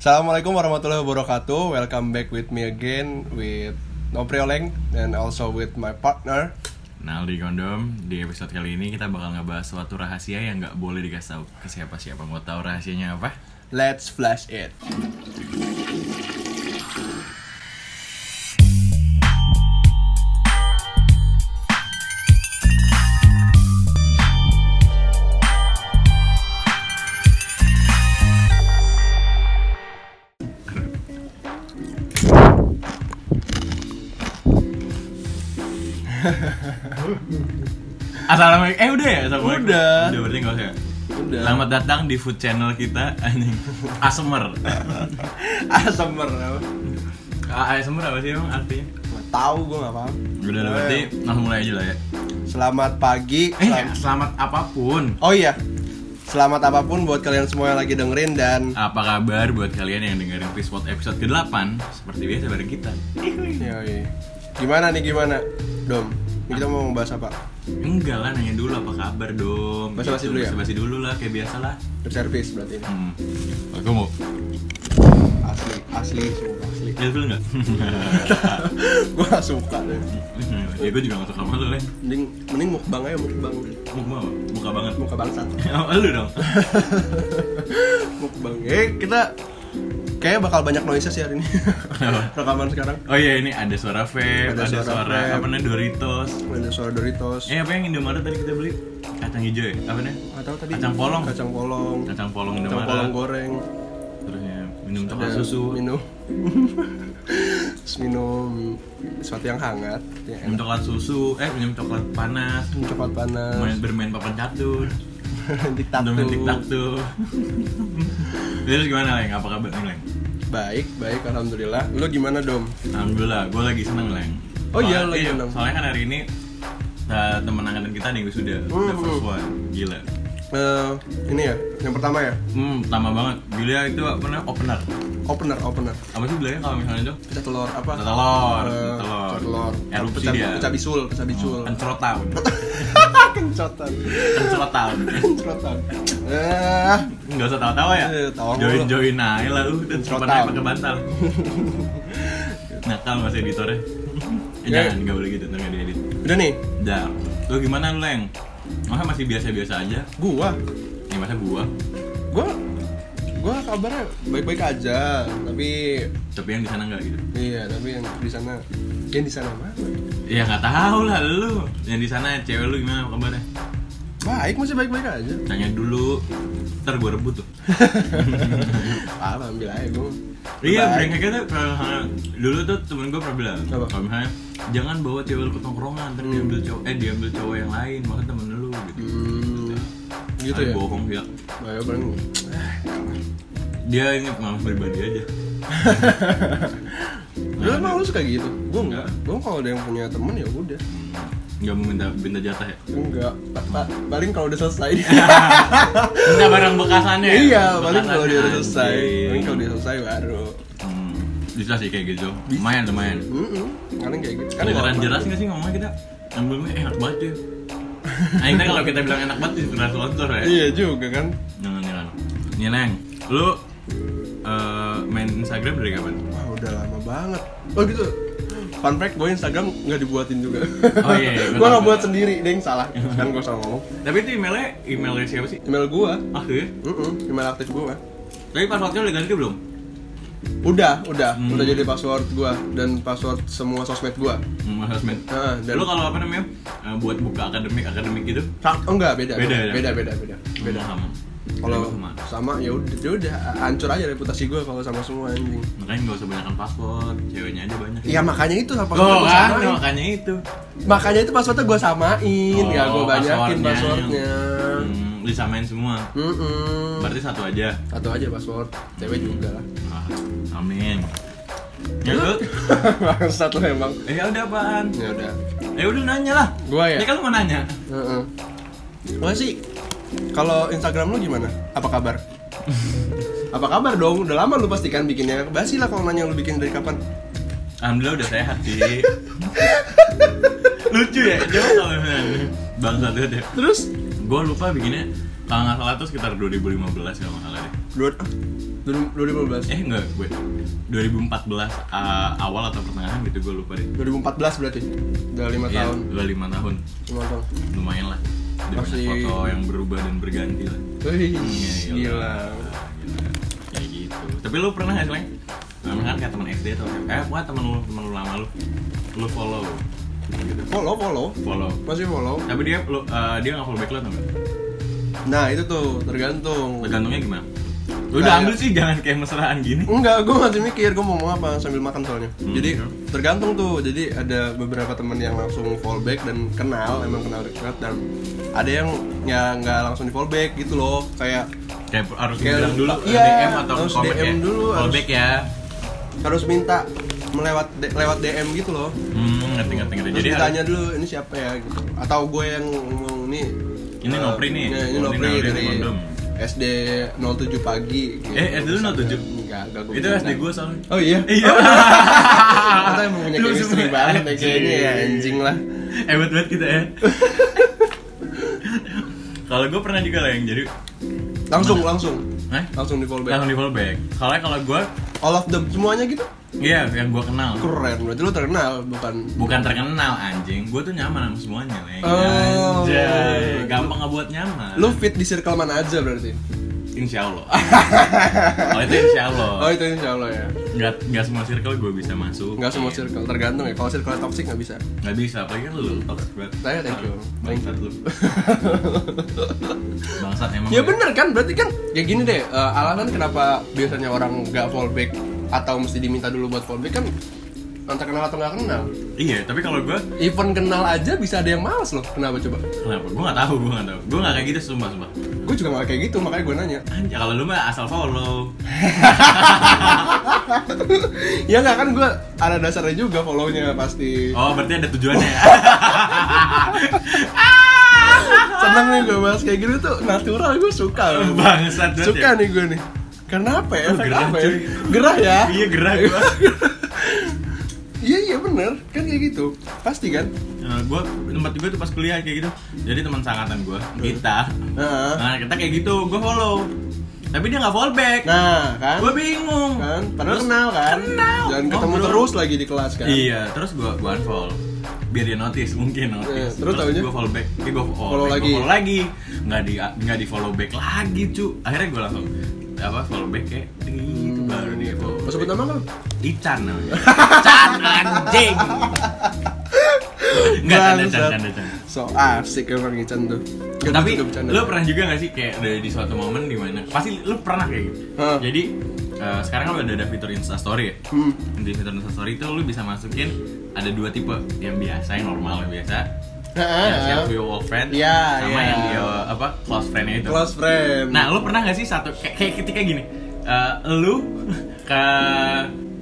Assalamualaikum warahmatullahi wabarakatuh. Welcome back with me again with Noprioleng and also with my partner. Naldi Kondom Di episode kali ini kita bakal ngebahas suatu rahasia yang nggak boleh dikasih tahu ke siapa-siapa Mau tahu rahasianya apa? Let's flash it. Eh udah ya? Assalamualaikum Udah. Udah berarti nggak usah ya? Udah. Selamat datang di food channel kita anjing Asemer Asemer apa? Asemer apa sih emang artinya? Nggak tahu gue nggak paham. Udah lah, berarti langsung mulai aja lah ya Selamat pagi. Eh selam- selamat apa pun Oh iya. Selamat apa pun buat kalian semua yang lagi dengerin dan Apa kabar buat kalian yang dengerin Fishpot episode ke-8 Seperti biasa bareng kita Yoi. Gimana nih gimana? Dom, kita mau membahas apa? Enggak lah, nanya dulu apa kabar dong Basa-basi dulu ya? Basa-basi dulu lah, kayak biasa lah Berservis berarti hmm. Aku mau Asli, asli, sumpah asli. Ilfil nggak? gue gak suka deh. ya gue juga gak suka sama lu, Len Mending, mending mukbang aja mukbang. Muka apa? Muka banget Muka bangsat. Oh, lu dong? mukbang. Eh, kita kayaknya bakal banyak noises ya hari ini. Rekaman sekarang. Oh iya, ini ada suara vape, Ada ada, suara suara, apa namanya, Doritos Ada suara Doritos. Eh, apa yang Indomaret tadi kita beli? Kacang hijau ya? Apa nih? Tahu tadi. Kacang polong. Kacang polong. Kacang polong Kacang Indomaret polong goreng. Terus ya, minum coklat Ada susu Minum. Terus minum sesuatu yang hangat. Ya, Minum coklat susu, eh minum coklat panas Minum coklat panas. Main, bermain papan catur Tiktak Main tiktak tuh Terus gimana, Leng? Apa kabar Leng? Baik, baik, alhamdulillah. Lu gimana dom? Alhamdulillah, gue lagi seneng, Leng Oh iya, lu lagi seneng. Soalnya kan hari ini uh, temen angkatan kita nih sudah udah Hmm, first one, gila Eh, ini ya, yang pertama ya, Hmm, pertama banget. Gila itu apa namanya? Opener. opener, opener. Apa sih bilangnya kalau misalnya itu? Pecah telur apa? Pecah telur, Eh, pecah telur. pecah telur. Erupsi pecah, dia. Pecah bisul, pecah bisul. Pencrotan. Kencotan. Pencrotan. Kencotan. Eh, Enggak usah tawa-tawa ya. Eh, tawa mulu. Join-join aja lah simpan aja pakai bantal. Nakal masih editornya. Eh, Ya. jangan, enggak boleh gitu, ntar nggak diedit. udah nih, Dah. Lu gimana lu, Leng? Masa masih biasa-biasa aja? gua, Ya masa gua. gua, gua kabarnya baik-baik aja, tapi Tapi yang di sana enggak gitu. iya, tapi yang di sana, yang di sana mana? Ya nggak tahu lah lu. Yang di sana cewek lu gimana kabarnya? Baik, masih baik-baik aja. Tanya dulu. Ntar gua rebut tuh. Ah, ambil aja gua. Iya, Baik. brengseknya tuh dulu tuh temen gue pernah bilang kalau misalnya jangan bawa cewek lu ke tongkrongan, ntar Hmm. diambil cowok eh diambil cowok yang lain, maka temen lu gitu. Hmm, gitu Ah, ya. Bohong ya. Ayo paling Dia ini pengalaman pribadi aja. Lu emang lu suka gitu? Gua enggak. Gua kalau ada yang punya temen ya udah. Nggak mau minta minta jatah ya. Enggak. Pa- pa- paling kalau udah selesai. minta barang bekasannya. ya? iya, paling kalau dia udah selesai. Paling kalau dia selesai baru. Hmm, bisa sih kayak gitu. Lumayan lumayan. Heeh. Paling kayak gitu. Kalau- jelas nggak sih ngomongnya kita? Yang belumnya enak banget ya. Nah, ini kalau kita bilang enak banget keras sponsor ya. Iya juga kan. Jangan jangan. Nih lu eh, main Instagram dari kapan? Wah, udah lama banget. Oh gitu. Fun fact, gue Instagram nggak dibuatin juga. Oh, iya, iya, gue nggak buat sendiri, deng salah. Kan gue salah ngomong. Tapi itu emailnya emailnya siapa sih? Email gue, Ah ya? Heeh, email aktif gue. Tapi passwordnya udah ganti belum? Udah, udah, Hmm. udah jadi password gue dan password semua sosmed gue. Hmm, sosmed. Nah, dan Lu kalau apa namanya? eh, buat buka akademik akademik gitu? Oh enggak, beda. Beda, ya? beda, beda, beda. Beda sama. Kalau sama. sama ya udah, ya udah hancur aja reputasi gue kalau sama semua anjing. Makanya nggak usah banyakkan password, ceweknya aja banyak. Iya makanya itu apa Oh kan, makanya itu. Makanya itu passwordnya gue samain, ya gue Oh, banyakin passwordnya. passwordnya. Hmm, disamain semua. Mm Berarti satu aja. Satu aja password, cewek juga lah. Ah, amin. Ya lu? Satu emang. Eh ya udah apaan? Ya udah. Ya udah nanya lah. Gua ya. Ini kan lu mau nanya. Heeh. Gua sih kalau Instagram lu gimana? Apa kabar? Apa kabar dong? Udah lama lu pasti kan bikinnya. Basi lah kalau nanya lu bikin dari kapan. Alhamdulillah udah sehat sih. Lucu ya, coba kalau misalnya bangsa tuh deh. Terus Gue lupa bikinnya kalau nggak salah tuh sekitar 2015 kalau nggak salah deh. dua 2015 Eh enggak, gue 2014 uh, awal atau pertengahan gitu gue lupa deh 2014 berarti udah lima Iya, tahun udah lima tahun lima tahun Lumayan lah Ada Masih- foto yang berubah dan berganti lah. Wih, Iya, gila. Gila. Kayak gitu. Tapi lu pernah gak sih? Memang kan kayak teman SD atau Eh, pokoknya temen lu, temen lu lama lu. Lu follow. Gitu. Follow follow. Follow. Masih follow. Tapi dia, lu, uh, dia gak follow back lu enggak? nah itu tuh tergantung. Tergantungnya gimana? Udah Kayak- ambil sih, jangan kayak mesraan gini Enggak, gue masih mikir gue mau ngomong apa sambil makan soalnya. Hmm. Jadi tergantung tuh. Jadi ada beberapa temen yang langsung fallback dan kenal, emang kenal dekat dan ada yang ya nggak langsung di fallback gitu loh. Kayak Kayak harus Kayak bilang dulu iya, DM atau harus comment DM ya dulu, Follow harus- back ya harus minta melewat de- lewat DM gitu loh. Hmm, ngerti ngerti ngerti Terus Jadi harus, ditanya dulu ini siapa ya gitu. Atau gue yang ngomong ini Ini eh, Nopri nih. ya, ini Oh, ini Nopri dari Kondom. SD 07 pagi. gitu. Eh, SD lu 07? Enggak, enggak gue Itu SD gue soalnya Oh iya. Iya Kita emang punya chemistry banget ya kayaknya ya anjing lah. Hebat banget kita ya Kalau gue pernah juga lah yang jadi Langsung langsung Hah? langsung di fallback. Langsung di follow back Soalnya kalau gue All of them semuanya gitu. Iya, yang gue kenal Keren, berarti lu terkenal bukan Bukan terkenal anjing Gue tuh nyaman sama semuanya Leng Oh. Anjay Gampang ngebuat nyaman lu fit di circle mana aja berarti? Insya Allah Oh itu insya Allah Oh itu insya Allah ya. Nggak, nggak semua circle gue bisa masuk Nggak semua circle tergantung ya. Kalau circle toxic nggak bisa. Nggak bisa, apalagi kan lu toxic banget Saya thank you. Bangsat lu Bangsat emang ya lu bener kan, berarti kan ya gini deh. eh, alasan kenapa biasanya orang nggak fallback atau mesti diminta dulu buat fallback kan antara kenal atau nggak kenal. Iya, tapi kalau gue Even kenal aja bisa ada yang males loh. Kenapa coba? Kenapa? Gue gak tahu, gue gak tahu Gue gak kayak gitu, sumpah, sumpah Gue juga nggak kayak gitu makanya gue nanya. Anjir, kalau lu mah asal follow ya nggak kan gue ada dasarnya juga follownya pasti. Oh, berarti ada tujuannya Seneng nih gue bahas kayak gitu tuh natural gue suka. Bangsat banget suka ya. nih gue nih. Karena apa ya? Oh, gerah, apa ya? Gerah ya? Iya, gerah gue Iya iya bener. Kan kayak gitu. Pasti kan. nah, Gue, tempat gue tuh pas kuliah kayak gitu. Jadi teman sangatan gue, kita Nah, Nah, kita kayak gitu, gue follow. Tapi dia gak follow back. Nah kan. Gue bingung. Kan? Padahal Terus- kenal kan? Kenal. dan ketemu Ngobrol. terus lagi di kelas kan? Iya, terus gue gue unfollow. Biar dia notice mungkin notice. Iya, terus taunya? gue follow back. Eh, gue follow, Follow back, lagi. gua follow lagi. Nggak di nggak di follow back lagi cu. Akhirnya gue langsung apa follow back kayak itu baru dia follow mau sebut nama kan Ican namanya. Ican anjing. Enggak, canda, canda, canda, canda. so asik emang Ican tuh. Gak Tapi lu pernah juga gak sih kayak ada di suatu momen di mana Pasti lu pernah kayak gitu. Jadi eh, sekarang kan udah ada fitur Instastory ya. Hmm. Di fitur Instastory itu lu bisa masukin ada dua tipe Yang biasa, yang normal, yang biasa Yang siap ah. view all friend Iya, Sama iya. yang dia apa close friend-nya itu close friend Nah lu pernah gak sih satu kayak, kayak ketika gini eh, Lu ke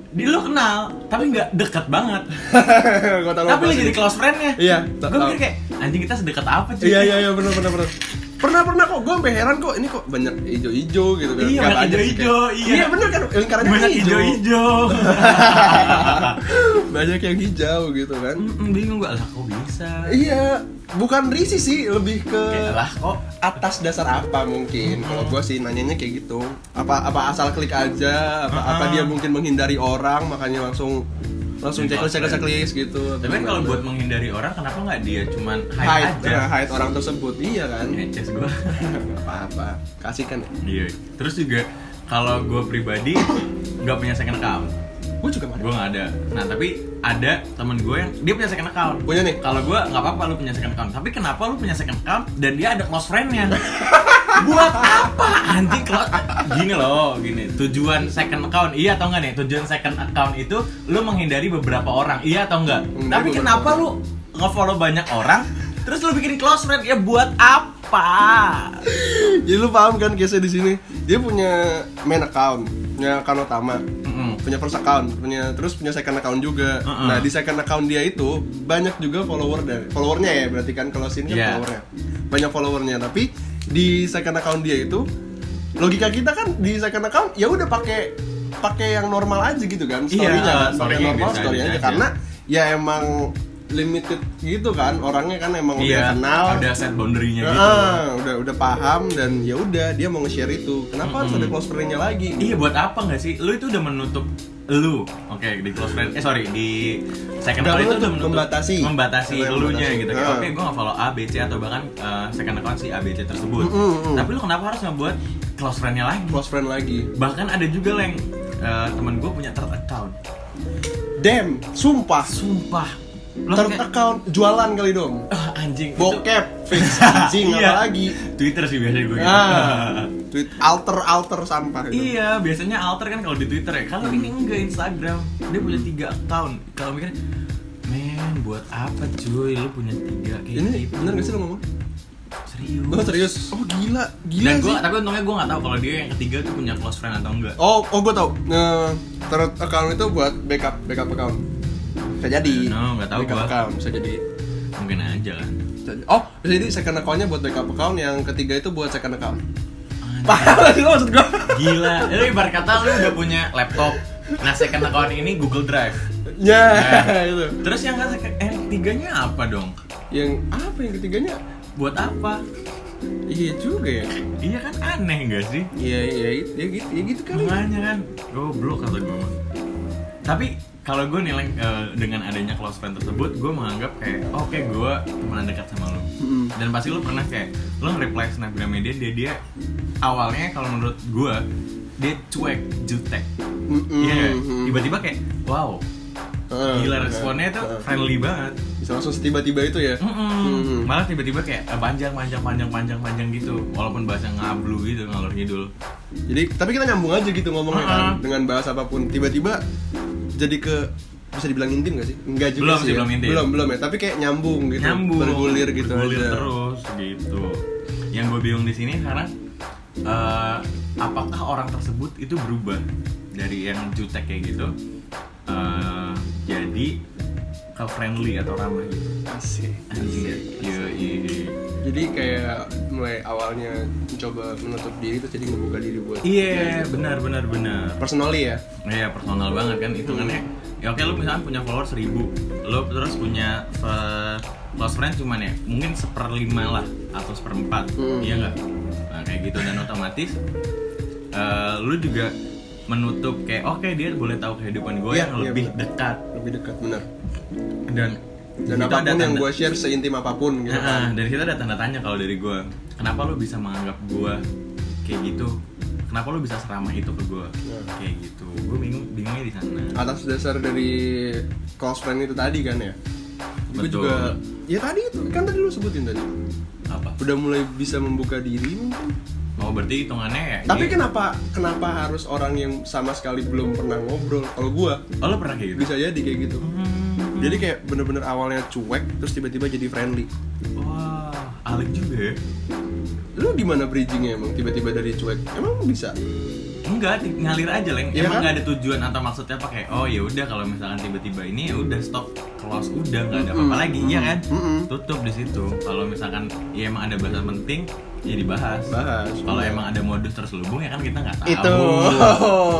di lu kenal tapi nggak deket banget tapi lu sih. jadi close friend-nya Iya, gue mikir kayak anjing kita sedekat apa cuy Iya iya iya benar benar benar. Pernah pernah kok gue sampai heran kok ini kok banyak ijo-ijo gitu kan. Iya, banyak ijo-ijo, kayak- iya. Iya benar kan lingkarannya banyak hijau. hijau-hijau banyak yang hijau gitu kan. Mm, bingung gua lah kok bisa Iya, bukan risih sih, lebih ke lah kok atas dasar apa mungkin. Kalau gue sih nanyanya kayak gitu. Apa apa asal klik aja? Apa apa Uh-uh. dia mungkin menghindari orang makanya langsung langsung checklist friend. checklist gitu. tapi kan kalau buat menghindari orang kenapa nggak dia cuman hide, hide, aja nah, hide orang tersebut, iya kan? ngeces gua Nggak apa-apa, kasihkan. ya. iya terus juga kalau gue pribadi nggak punya second account Gue juga mana? gue nggak ada. Nah tapi ada temen gue yang dia punya second account. Punya nih. kalau gue nggak apa-apa lu punya second account. Tapi kenapa lu punya second account dan dia ada close friend-nya? Buat apa? Anjing kalau gini loh gini. Tujuan second account iya atau enggak nih? Tujuan second account itu lu menghindari beberapa orang iya atau enggak Menghindari tapi kenapa lu nge-follow banyak orang terus lu bikin close friend? Ya buat apa? Jadi lu paham kan case di sini? Dia punya main account, punya account utama, Mm-mm. punya first account, punya terus punya second account juga. Uh-uh. Nah di second account dia itu banyak juga follower dari followernya ya berarti kan kalau sini kan Yeah. followernya banyak followernya tapi di second account dia itu logika kita kan di second account ya udah pakai pakai yang normal aja gitu kan Iya, storynya kan story normal story aja aja. karena ya emang limited gitu kan orangnya kan emang udah iya kenal ada set boundary-nya gitu Ah, udah udah paham dan ya udah dia mau nge-share itu kenapa harus ada close friend-nya lagi Iya buat apa nggak sih? Lu itu udah menutup lu, oke di close friend, eh sorry di second Udah account itu udah menutup, membatasi. membatasi Udah elunya gitu. Ah. Oke, gue nggak follow A, B, C atau bahkan eh, second account si A, B, C tersebut. Mm, mm, mm. Tapi lu kenapa harus ngebuat close friend-nya lagi? close friend lagi Bahkan ada juga yang eh, temen gue punya third account. damn sumpah Sumpah. Third kayak, account jualan kali dong ah, anjing. bokep fix anjing Iya. apa lagi Twitter sih biasanya gue gitu. ah tweet alter alter sampah itu Iya, biasanya alter kan kalau di Twitter ya. Kalau ini enggak Instagram, dia punya tiga account. Kalau mikir, men buat apa cuy? Lu punya tiga kayak ini gitu. bener gak sih lo ngomong Serius. oh serius oh gila gila Dan sih gua, tapi untungnya gue nggak tahu kalau dia yang ketiga tuh punya close friend atau enggak. Oh, oh gue tau. Nge third account itu buat backup backup account. Bisa jadi. No, nggak tahu backup gua. account bisa jadi. Mungkin aja kan. Oh, bisa jadi second accountnya buat backup account, yang ketiga itu buat second account. Paham sih lo maksud gue? Gila. Lu ibarat kata lu udah punya laptop. Nah, second account ini Google Drive. Ya, Nah. itu. Terus yang eh, ketiganya apa dong? Yang apa yang ketiganya? Buat apa? Iya juga ya. Iya kan aneh gak sih? Iya, iya, iya, ya gitu, ya gitu kali. Makanya kan goblok kata gue. Tapi kalau gue nilai eh, dengan adanya close friend tersebut, gue menganggap kayak oke gue teman dekat sama lo. Dan pasti lo pernah kayak lo nge-reply snapgramnya dia, dia dia awalnya kalau menurut gue dia cuek, jutek. Iya, nggak? Mm-mm. tiba-tiba kayak wow, Ah, gila responnya tuh ah. friendly banget. Bisa langsung tiba-tiba itu ya. Mm-mm. Mm-mm. Malah tiba-tiba kayak eh, panjang panjang panjang panjang panjang gitu, walaupun bahasa ngablu gitu ngalor ngidul. Jadi, tapi kita nyambung aja gitu ngomongnya kan Ah. dengan bahas apa pun. Tiba-tiba jadi ke bisa dibilang intim gak sih? Enggak juga Belum sih. ya. belum intim. Belum, belum ya. Tapi kayak nyambung gitu. nyambung Bergulir gitu bergulir aja. terus gitu yang gue bingung di sini karena eh, apakah orang tersebut itu berubah dari yang jutek kayak gitu eh, jadi ke friendly atau ramah gitu Asik. Iya iya Jadi kayak mulai awalnya mencoba menutup diri terus jadi ngebuka diri buat iya benar benar benar personally ya. Iya personal banget kan hitungannya. Ya oke lu misalnya punya follower 1000 Lu terus punya eh, close friend cuman ya mungkin seperlima lah atau seperempat Hmm. Iya nggak? Nah kayak gitu dan otomatis eh, lu juga menutup kayak oke dia boleh tahu kehidupan gue Iya, yang iya, lebih dekat Lebih dekat benar. Dan Dan apa pun yang gue share seintim apa pun gitu Nah, kan. dari situ ada tanda tanya kalau dari gue kenapa lu bisa menganggap gue kayak gitu kenapa lu bisa seramah itu ke gue Ya. kayak gitu gue bingung bingungnya di sana Atas dasar dari close friend itu tadi kan ya. Gue juga ya tadi itu kan tadi lu sebutin tadi. apa Udah mulai bisa membuka diri mungkin. Oh berarti hitungannya ya Tapi ini- kenapa kenapa harus orang yang sama sekali belum pernah ngobrol? Kalau gua Oh lo pernah kayak gitu? bisa jadi kayak gitu. Hmm. Jadi kayak bener-bener awalnya cuek terus tiba-tiba jadi friendly. Wah, alik juga ya Lu gimana bridgingnya emang tiba-tiba dari cuek? Emang bisa? Enggak, ngalir aja leng. Iya Emang kan? nggak ada tujuan atau maksudnya apa kayak oh ya udah kalau misalkan tiba-tiba ini ya udah stop close udah nggak ada apa-apa lagi ya kan? Tutup di situ. Kalau misalkan ya emang ada bahasan penting ya dibahas. Bahas. Kalau emang ada modus terselubung ya kan kita nggak tahu. itu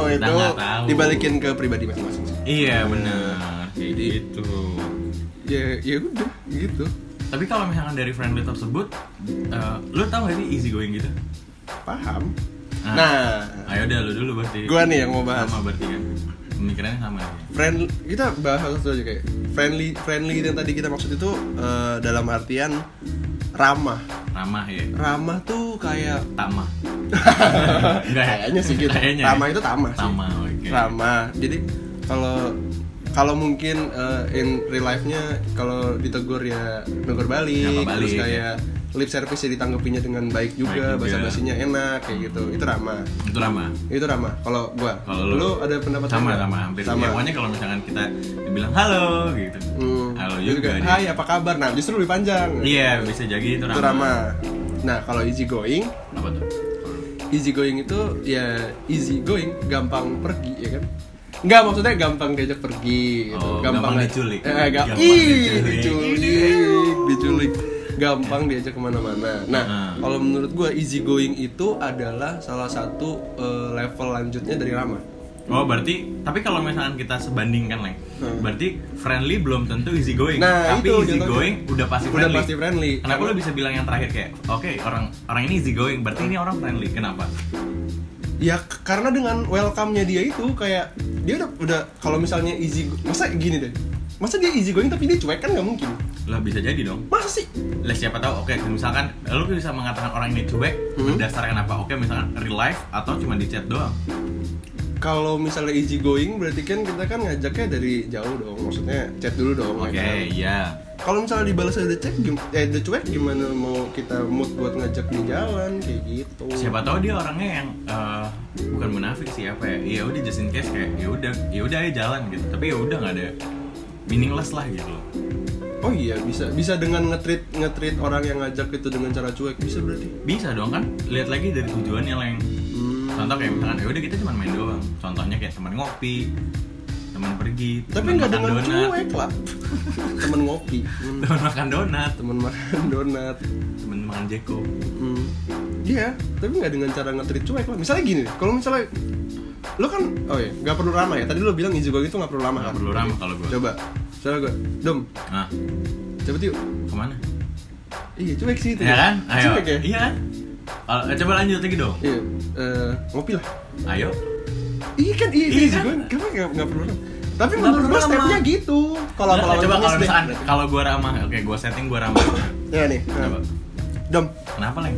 Kita itu nggak tahu. dibalikin ke pribadi masing-masing. Iya benar Jadi- gitu. Ya ya udah gitu. Tapi kalau misalkan dari friendly tersebut, eh, lu tau gak sih easy going gitu? Paham. Ah. Nah, Ayo udah lu dulu berarti. gua nih yang mau bahas. Sama berarti kan. Pemikirannya sama ya. Friend kita bahas satu aja kayak friendly friendly yang tadi kita maksud itu eh, dalam artian ramah. Ramah ya. Ramah tuh kayak Tamah. Ya? kayaknya sih gitu. Kayaknya. ya? Ramah itu tamah sih. Tamah, oke. ramah jadi kalau kalau mungkin uh, in real life-nya kalau ditegur ya negur balik, Nyapa balik, terus kayak lip service ya ditanggapinya dengan baik juga, Baik juga. bahasa basinya enak kayak gitu. Itu ramah. Itu ramah. Itu ramah kalau gua. Kalau lu, ada pendapat sama sama hampir. sama. Ya, pokoknya kalau misalkan kita dibilang halo gitu. Hmm, Halo juga. dia. Hai, apa kabar? Nah, justru lebih panjang. Iya, bisa jadi itu ramah. Itu ramah. Nah, kalau easy going, Apa tuh? easy going itu ya easy going, gampang pergi ya kan? Enggak maksudnya gampang diajak pergi gitu. Oh, gampang diculik. Eh, ga- Gampang Ih, diculik. diculik, diculik. Gampang diajak ke mana-mana. Nah, Hmm. kalau menurut gua easy going itu adalah salah satu eh, level lanjutnya dari ramah. Oh berarti tapi kalau misalkan kita sebandingkan leng, Hmm. berarti friendly belum tentu easy going. Nah, tapi itu easy jatuhnya. going udah pasti Udah friendly. pasti friendly. Kenapa lo bisa bilang yang terakhir kayak oke orang orang ini easy going, berarti ini orang friendly. Kenapa? Ya karena dengan welcome-nya dia itu kayak dia udah udah kalau misalnya easy masa gini deh. Masa dia easy going tapi dia cuek kan nggak mungkin. Lah bisa jadi dong. Masa sih? Lah siapa tahu oke misalkan lo bisa mengatakan orang ini cuek Hmm. berdasarkan apa? Oke misalkan real life atau cuma di chat doang. Kalau misalnya easy going berarti kan kita kan ngajaknya dari jauh dong. Maksudnya chat dulu dong. Oke, ya kan? iya. Kalau misalnya dibalas udah cek gim eh udah cuek gimana mau kita mood buat ngajak di jalan kayak gitu. Siapa tahu dia orangnya yang eh, bukan munafik sih apa ya? Ya udah just in case kayak ya udah ya udah aja jalan gitu. Tapi ya udah nggak ada meaningless lah gitu loh. Oh iya bisa bisa dengan ngetrit ngetrit orang yang ngajak itu dengan cara cuek bisa berarti. Bisa dong kan? Lihat lagi dari tujuannya lah yang. Contoh kayak misalkan ya udah kita cuma main doang. Contohnya kayak teman ngopi, teman pergi, Tapi teman nggak makan dengan donat, cuek lah. temen ngopi, hmm. teman makan donat, temen makan donat. teman makan jeko. Hmm. Iya, tapi nggak dengan cara ngetrit cuek lah. Misalnya gini, kalau misalnya lo kan, oh iya, nggak perlu ramah ya. Tadi lo bilang easy going itu nggak perlu ramah. Nggak kan? perlu ramah kalau gua. Coba, misalnya gue, dom, Nah, cepet yuk. ke mana? Iya cuek sih itu. Ya kan? Ayo. Cuek ya. Iya eh, coba lanjut lagi dong. Iya, eh, ngopi lah. Ayo. Iya kan, iya, Iya easy kan? Kenapa nggak nggak perlu? Tapi Nggak menurut gue stepnya gitu. Kalau Nggak, kalau coba kalau misalkan kalau gua ramah, oke gua setting gua ramah. Ya nih, Coba. dom. Kenapa leng?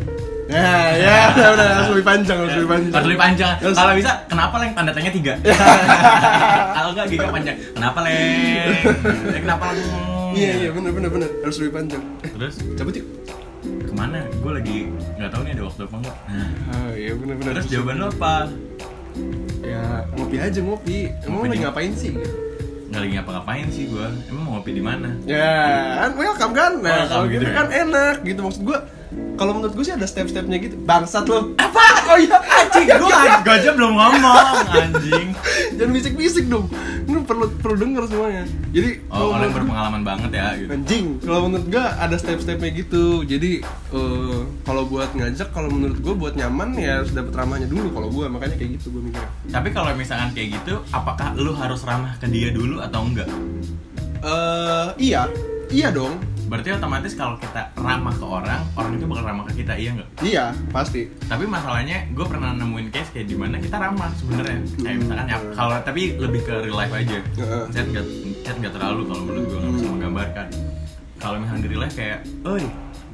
Nah, ya, udah, udah, harus lebih panjang, harus lebih panjang. Harus lebih panjang. Kalau bisa, kenapa leng? Tanda tanya tiga. Kalau enggak giga panjang. Kenapa leng? Eh, kenapa leng? Iya, iya, bener, bener, bener. Harus lebih panjang. Terus cabut yuk. Ke mana? Gue lagi nggak tahu nih ada waktu apa enggak. Nah, Ah, iya, bener, bener. terus jawaban lo apa? Ya, ngopi aja, ngopi. Emang Ngopi lagi di- ngapain sih? Nggak lagi ngapa-ngapain sih gue. Emang mau ngopi di mana? Ya, kan welcome kan? Nah, kalau gitu gitu ya? kan enak gitu maksud gua. Kalau menurut gua sih ada step-stepnya gitu. Bangsat lo. Apa? Oh iya, Anjing, gue aja belum ngomong, anjing. Jangan bisik-bisik dong. Ini perlu perlu denger semuanya. Jadi Oh, kalau gua- berpengalaman banget ya gitu. Anjing, kalau menurut gua ada step-stepnya gitu. Jadi eh, kalau buat ngajak, kalau menurut gua buat nyaman ya harus dapet ramahnya dulu. Kalau gua makanya kayak gitu gua mikirnya. Tapi kalau misalkan kayak gitu, apakah lu harus ramah ke dia dulu atau enggak? Eh iya, iya dong. Berarti otomatis kalau kita ramah ke orang, orang itu bakal ramah ke kita, iya nggak? Iya, pasti. Tapi masalahnya, gue pernah nemuin case kayak di mana kita ramah sebenarnya. Kayak misalkan ya, kalau tapi lebih ke real life aja. Chat nggak chat nggak terlalu kalau menurut gue nggak bisa menggambarkan. Kalau misalnya di real life kayak, oi,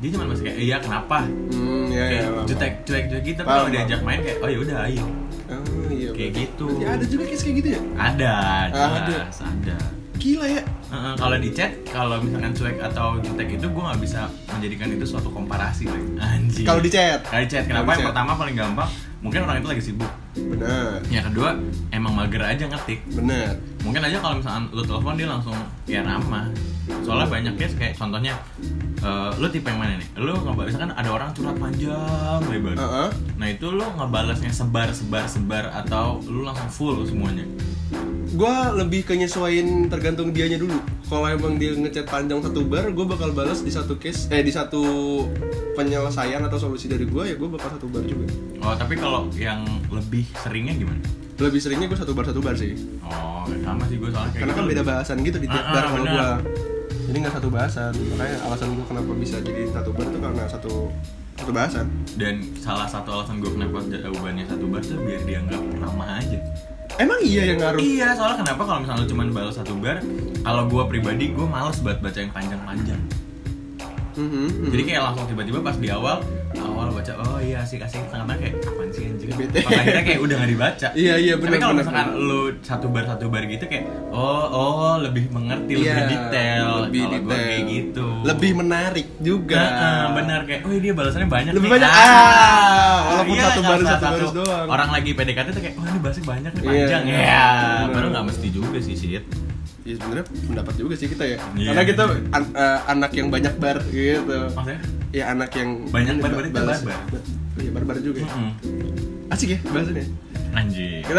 dia cuma masih kayak, iya kenapa? Hmm, iya, Kayak iya. jutek cuek cuek gitu. Tapi kalau diajak main kayak, oh ya udah ayo. Oh, iya. Kayak bener. gitu. Berarti ada juga case kayak gitu ya? Ada, Ada. jelas, ada. Gila ya. Heeh, kalau di chat, kalau misalkan cuek atau jutek itu gue nggak bisa menjadikan itu suatu komparasi, Leng. Anjing. Kalau di chat. Kali chat, Kalau kenapa? di Yang chat. pertama paling gampang, mungkin orang itu lagi sibuk. Bener, Yang kedua, emang mager aja ngetik. bener. Mungkin aja kalau misalkan lu telepon dia langsung ya ramah. Soalnya banyak case kayak contohnya, eh, lu tipe yang mana nih? Lu ngebalas misalkan ada orang curhat panjang lebar. Heeh. Nah itu lu ngebalasnya sebar sebar sebar atau lu langsung full semuanya. Gua lebih ke nyesuaiin tergantung dianya dulu. Kalau emang dia ngechat panjang satu bar, gue bakal balas di satu case, eh di satu penyelesaian atau solusi dari gua ya gue bakal satu bar juga. Oh tapi kalau yang lebih seringnya gimana? Lebih seringnya gue satu bar satu bar sih. Oh sama sih gue soalnya kayak Karena gitu. kan beda bahasan gitu di tiap Ah, ah, bar kalau benar. gua. Jadi nggak satu bahasan. Makanya alasan gue kenapa bisa jadi satu bar itu karena satu satu bahasan. Dan salah satu alasan gue kenapa jawabannya satu bar tuh biar dianggap ramah aja. Emang iya yang ngaruh? Iya, soalnya kenapa kalau misalnya lu cuma balas satu bar, kalau gue pribadi gue males banget baca yang panjang-panjang. Mhm, mhm. Jadi kayak langsung tiba-tiba pas di awal, awal baca, oh iya asik asik tengah-tengah kayak apaan sih anjing? Bete. Akhirnya kayak udah gak dibaca. Iya, iya, Tapi benar, kalau benar, misalkan lu satu bar satu bar gitu kayak, oh oh lebih mengerti, Iya, lebih detail. lebih Kalau gua detail. kayak gitu. Lebih menarik juga. Heeh, benar kayak, oh dia balasannya banyak Lebih nih." banyak. Ah, walaupun satu kalau baris, salah satu baris doang. Orang lagi PDKT tuh kayak, oh ini balasnya banyak nih Iya, panjang iya, ya. Baru nggak mesti juga sih sih. Ya sebenarnya pendapat juga sih kita ya. Iya. Karena kita an- eh, anak yang banyak bar gitu. Maksudnya? Ya anak yang Banyak bar, berarti balas- barbar. Iya barbar juga. ya. Mm-mm. Asik ya bahasannya. Anjing.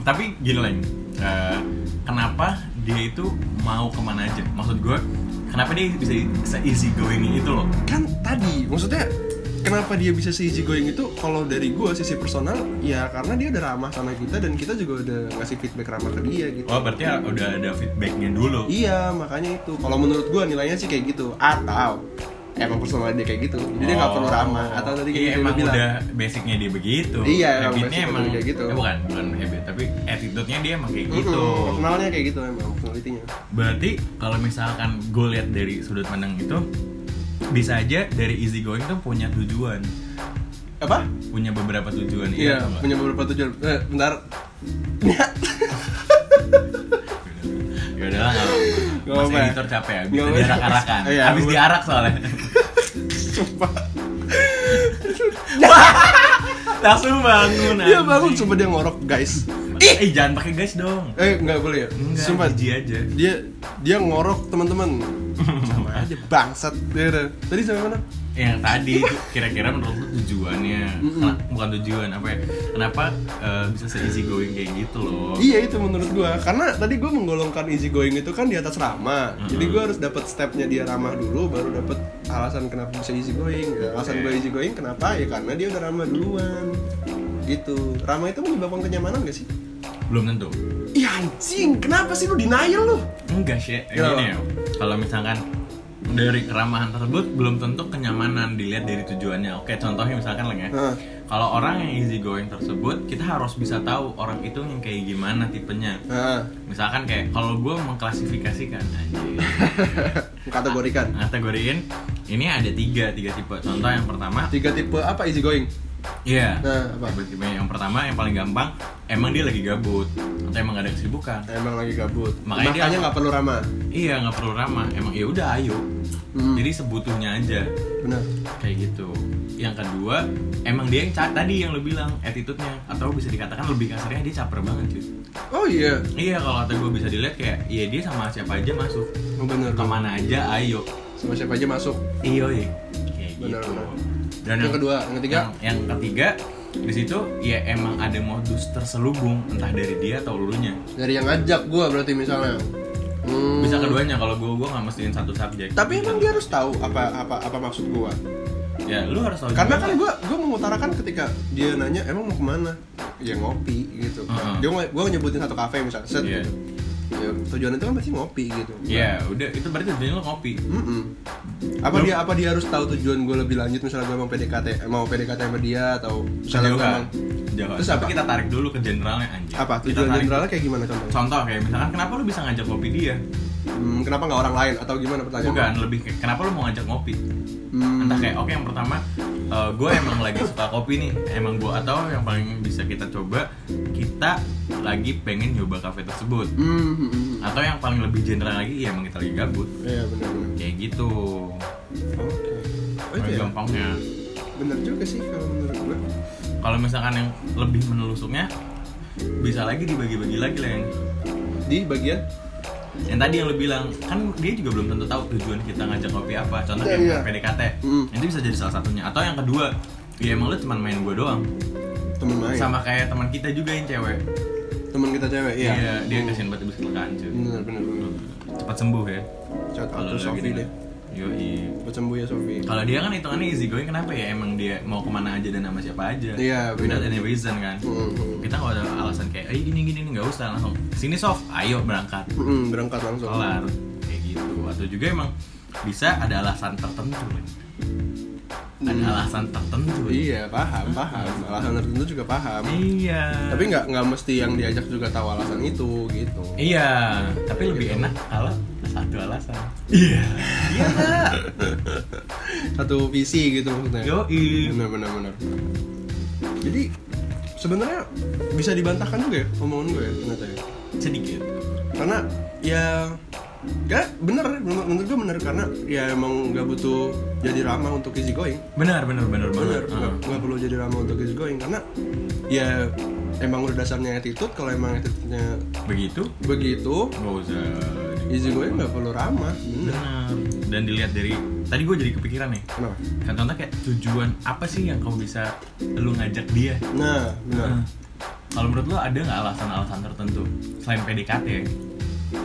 Tapi gini Leng, eh, kenapa dia itu mau ke mana aja? Maksud gue, kenapa dia bisa se easy going itu loh? kan tadi maksudnya kenapa dia bisa se easy going itu? Kalau dari gue sisi personal ya karena dia udah ramah sama kita dan kita juga udah ngasih feedback ramah ke dia gitu. Oh berarti udah ada feedbacknya dulu. iya makanya itu. Kalau menurut gue nilainya sih kayak gitu. Atau emang personal dia kayak gitu. Jadi dia nggak perlu ramah. Atau tadi kayak iya, gitu dia emang bilang. udah basicnya dia begitu. Iya, emang habitnya basicnya emang kayak gitu. Eh, bukan bukan habit tapi attitude-nya dia emang kayak gitu. Mm-mm, personalnya kayak gitu emang personalitinya Berarti kalau misalkan gue lihat dari sudut pandang itu bisa aja dari easy going tuh punya tujuan, apa punya beberapa tujuan iya nggak? punya beberapa tujuan eh, bentar Ya udahlah nggak apa-apa. Nggak Mas editor capek ya, bisa diarak-arakan. Iya, Habis diarak soalnya. sumpah Langsung bangun. dia bangun sumpah dia ngorok guys Eh, jangan pakai guys dong. eh nggak boleh ya Enggak, sumpah jijik aja. dia dia ngorok teman-teman sama aja bangsat dia tadi sampai mana yang tadi kira-kira menurut lu tujuannya Kena- bukan tujuan apa ya kenapa eh, bisa se easy going kayak gitu loh Iya itu menurut gua karena tadi gua menggolongkan easy going itu kan di atas ramah. Jadi gua harus dapat stepnya dia ramah dulu baru dapat alasan kenapa bisa easy going. Ya, alasan Oke. gua easy going kenapa? Ya karena dia udah ramah duluan. Gitu. Ramah itu menyebabkan kenyamanan gak sih? belum tentu Ih anjing, kenapa sih lu denial lu? enggak sih gini ya kalau misalkan dari keramahan tersebut belum tentu kenyamanan dilihat dari tujuannya oke contohnya misalkan lah ya Hah. kalau orang yang easy going tersebut kita harus bisa tahu orang itu yang kayak gimana tipenya Nah, misalkan kayak kalau gue mengklasifikasikan anjir kategorikan. kategoriin ini ada tiga tiga tipe contoh yang pertama Tiga tipe apa easy going? Iya. Nah, apa? Yang pertama yang paling gampang emang dia lagi gabut atau emang gak ada kesibukan. Emang lagi gabut. Makanya Makanya dia- nggak perlu ramah. Iya nggak perlu ramah. Emang ya udah ayo. Hmm. Jadi sebutuhnya aja Benar. kayak gitu. Yang kedua emang dia yang ca- tadi yang lo bilang attitude-nya atau bisa dikatakan lebih kasarnya dia caper banget cuy. Oh iya. Iya kalau kata gue bisa dilihat kayak iya dia sama siapa aja masuk Oh, benar. ke mana aja ayo. Sama siapa aja masuk. Iyo iya. Kayak Benar, gitu. benar. Dan Yang kedua, yang ketiga? yang, yang ketiga di situ ya emang ada modus terselubung entah dari dia atau elunya. Dari yang ngajak gua berarti misalnya. Hmm. Bisa keduanya kalau gue gue nggak mestiin satu subjek. Tapi emang dia harus tahu apa apa apa maksud gua. ya lu harus tahu. Karena kan gua gua mengutarakan ketika dia nanya emang mau ke mana? Ya ngopi gitu. Heeh. Dia mau- gua nyebutin satu kafe misalnya. Set gitu. Ya, tujuan itu kan pasti ngopi gitu. Ya udah itu berarti tujuannya lo ngopi. Mm-mm. Apa Lu- dia apa dia harus tahu tujuan gue lebih lanjut misalnya gue mau PDKT mau PDKT sama dia atau misalnya gue emang Jauh. Terus Tapi apa? kita tarik dulu ke generalnya anjir. apa tujuan generalnya kayak gimana contohnya? Contoh kayak misalkan kenapa lu bisa ngajak ngopi dia? Hmm, kenapa nggak orang lain atau gimana pertanyaannya? Bukan lebih kenapa lu mau ngajak ngopi? Hmm, Entah kayak oke yang pertama gue emang lagi suka kopi nih emang gue atau yang paling bisa kita coba kita lagi pengen nyoba kafe tersebut hmm, hmm, hmm, hmm. atau yang paling lebih general lagi ya emang kita lagi gabut Iya benar-benar. kayak gitu Oke. Oh Paling ya. gampangnya Bener juga sih kalau menurut gue. kalau misalkan yang lebih menelusuknya bisa lagi dibagi-bagi lagi lah yang Di bagian yang tadi yang lu bilang kan dia juga belum tentu tahu tujuan kita ngajak kopi apa contoh Iya, kayak iya. PDKT Mm. itu bisa jadi salah satunya atau yang kedua ya emang lu cuma main gue doang temen main. sama kayak teman kita juga yang cewek Temen kita cewek, iya. Iya, dia Hmm. kasihan banget habis kecelakaan cuy. Bener bener bener. Cepat sembuh ya. Out to lagi denger. deh. Yoi. Cepet sembuh ya Sofi. Kalau dia kan hitungannya easy going kenapa ya? Emang dia mau ke mana aja dan sama siapa aja. Iya, Without benar. any reason kan. Hmm, hmm. Kita nggak ada alasan kayak, eh gini gini nggak usah langsung. Sini soft, ayo berangkat. Hmm, berangkat langsung. Kelar. Kayak gitu. Atau juga emang bisa ada alasan tertentu. Lin. Ada Hmm. alasan tertentu. Iya, paham, paham. Alasan tertentu juga paham. Iya. Tapi nggak nggak mesti yang diajak juga tahu alasan itu gitu. Iya, tapi lebih enak kalau satu alasan. Iya. Iya. Satu visi gitu maksudnya. Yoi. Benar benar benar. Jadi sebenarnya bisa dibantahkan juga ya omongan gue ya ternyata ya. Sedikit. Karena ya ya bener menurut, gue bener karena ya emang nggak butuh jadi ramah untuk easy going Benar, benar, benar bener banget. nggak Ah. perlu jadi ramah untuk easy going karena ya emang udah dasarnya attitude kalau emang attitude-nya Begitu? begitu Nggak usah. easy going nggak perlu ramah bener Benar. Dan dilihat dari tadi gue jadi kepikiran nih. kenapa Kan contoh kayak tujuan apa sih yang kamu bisa lu ngajak dia? nah benar Ah. Kalau menurut lu ada nggak alasan-alasan tertentu selain PDKT? ya?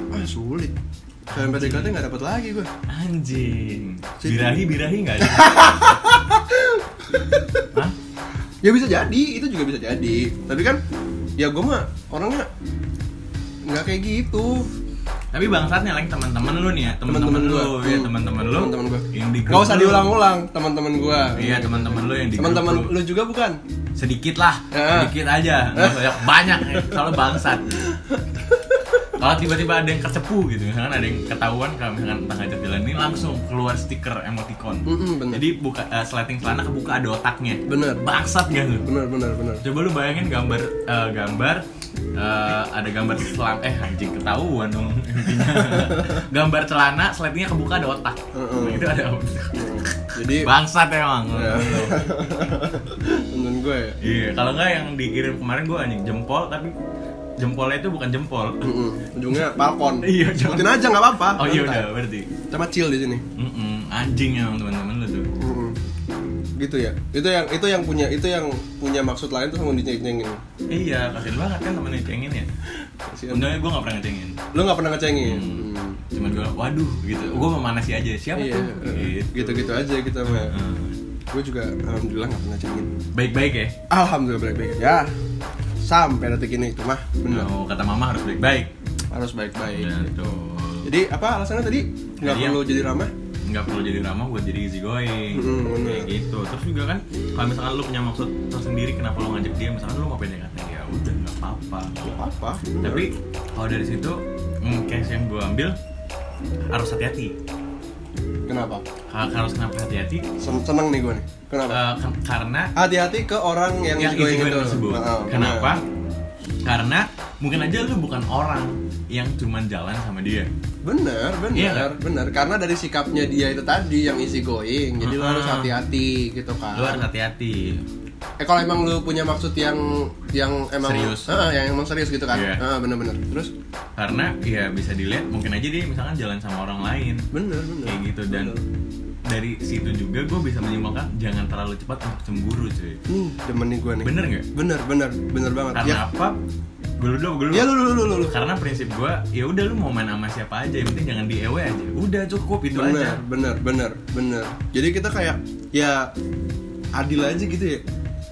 ah sulit Sampai PDKT nggak dapat lagi gue Anjing. Jadi- Birahi birahi nggak ada. Hah? Ya bisa jadi itu juga bisa jadi tapi kan ya gue mah orangnya nggak kayak gitu Tapi bangsatnya lagi teman-teman lu nih ya, Teman-teman lu, gua. ya teman-teman lu. Teman-teman gua. Yang di nggak usah diulang-ulang teman-teman gue Iya, teman-teman lu yang di teman-teman lu. juga bukan sedikit lah, sedikit aja, banyak, banyak ya, soalnya bangsat. Kalau tiba-tiba ada yang kecepu gitu, misalkan ada yang ketahuan kalau misalkan entah ngajak jalan ini langsung keluar stiker emoticon. Mm-mm, bener Jadi buka eh, sleting celana kebuka ada otaknya. bener Bangsat gak lu? bener bener bener Coba lu bayangin gambar eh, gambar eh, ada gambar selam eh anjing ketahuan dong gambar celana sletingnya kebuka ada otak. Nah, itu ada jadi bangsat emang. ya, temen gue ya Iya, kalau nggak yang dikirim kemarin gue anjing jempol tapi jempolnya itu bukan jempol. Mm-mm. ujungnya balkon Iya, jangan. aja nggak apa-apa Oh iya udah berarti. sama chill di sini Mm-mm, anjing emang teman-teman lu tuh. Mm-mm. gitu ya itu yang itu yang punya itu yang punya maksud lain tuh mau diceng-cengin Iya, kasian banget kan temen ngecengin ya. Untungnya gue nggak pernah ngecengin. lu nggak pernah ngecengin Hmm. Hmm. Cuman gue, waduh gitu. Gue memanasi aja. Siapa iya tuh? eh, Gitu. gitu-gitu aja kita mah Hmm. gue juga alhamdulillah nggak pernah cengin Baik-baik ya. alhamdulillah baik-baik ya sampai detik ini itu mah bener. Oh, kata mama harus baik-baik. harus baik-baik. Betul. jadi apa alasannya tadi? Nggak perlu jadi ramah? nggak perlu jadi ramah buat jadi easy going Mm, bener. kayak gitu. Terus juga kan kalau misalkan lu punya maksud tersendiri kenapa lu ngajak dia misalkan lu mau PDKT ya udah nggak apa-apa. Nggak apa tapi kalau dari situ hmm, case yang gue ambil harus hati-hati kenapa? Ha- harus kenapa? Hati-hati. Sen- seneng nih gue nih. Kenapa? Eh, ke- karena hati-hati ke orang yang, yang easygoing easy going itu tersebut Heeh, kenapa? bener. karena mungkin aja lu bukan orang yang cuman jalan sama dia. Bener bener Iya kan? bener karena dari sikapnya dia itu tadi yang easy going jadi lo Mm-mm. harus hati-hati gitu kan. Lu harus hati-hati eh kalau emang lu punya maksud yang yang emang Serius. Heeh, yang emang serius gitu kan? Iya. Heeh, bener-bener. Terus? Karena ya bisa dilihat mungkin aja dia misalkan jalan sama orang lain. Bener bener. Kayak gitu dan Bener. dari situ juga gue bisa menyimpulkan jangan terlalu cepat untuk cemburu cuy. Nih demen nih gue nih. Bener nggak? Bener bener bener banget. Karena ya. apa? Gue dulu gue dulu ya lu lu lu lu, lu. karena prinsip gue ya udah lu mau main sama siapa aja yang penting jangan di ewe aja. Udah cukup itu bener aja. bener bener bener. Jadi kita kayak ya adil aja gitu ya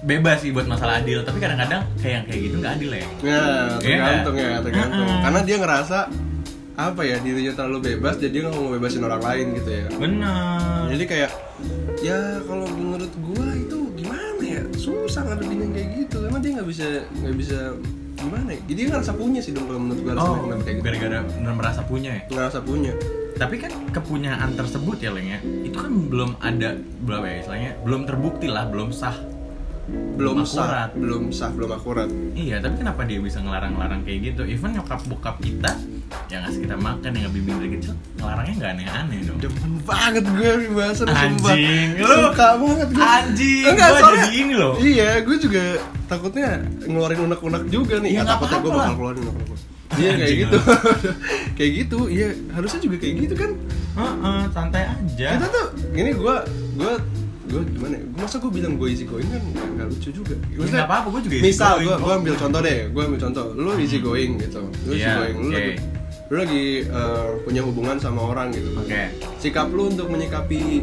bebas sih buat masalah adil tapi kadang-kadang kayak yang kayak gitu nggak adil ya. Ya Iya tergantung ya tergantung. Mm-mm. karena dia ngerasa apa ya dirinya terlalu bebas jadi nggak mau bebasin orang lain gitu ya. Bener jadi kayak ya kalau menurut gua itu gimana ya? Susah ngadepin yang kayak gitu. Emang dia nggak bisa nggak bisa gimana ya? Jadi dia ngerasa punya sih dong kalau menurut gua oh kayak gitu. gara-gara merasa punya ya? Ngerasa punya. Tapi kan kepunyaan tersebut ya Leng ya itu kan belum ada berapa ya istilahnya? Belum terbukti lah belum sah belum Belum sah akurat. belum sah belum akurat Iya, tapi kenapa dia bisa ngelarang-larang kayak gitu? Even nyokap bokap kita yang ngasih kita makan, yang ngebimbing dari kecil, ngelarangnya nggak aneh-aneh dong. demen banget gue bahasan sumpah Anjing, lu suka banget gue Anjing, Enggak, gua soalnya- jadi ini loh. Iya, gue juga takutnya ngeluarin unek-unek juga nih. Ya, Ya, takutnya gue bakal keluarin unek-unek. Iya kayak Anjing gitu. kayak gitu. Iya, harusnya juga kayak gitu kan. Heeh, santai aja. Kita tuh gini gue gue gue gimana? ya? Masa gue bilang gue easy going kan nggak lucu juga. Ya, Maksudnya, nggak apa-apa, gue juga easy Misal gue gue ambil contoh deh, gue ambil contoh. Lu easy going gitu. Lu easy Iya, going. Lu lagi lu lagi eh, punya hubungan sama orang gitu. Oke. Sikap lu untuk menyikapi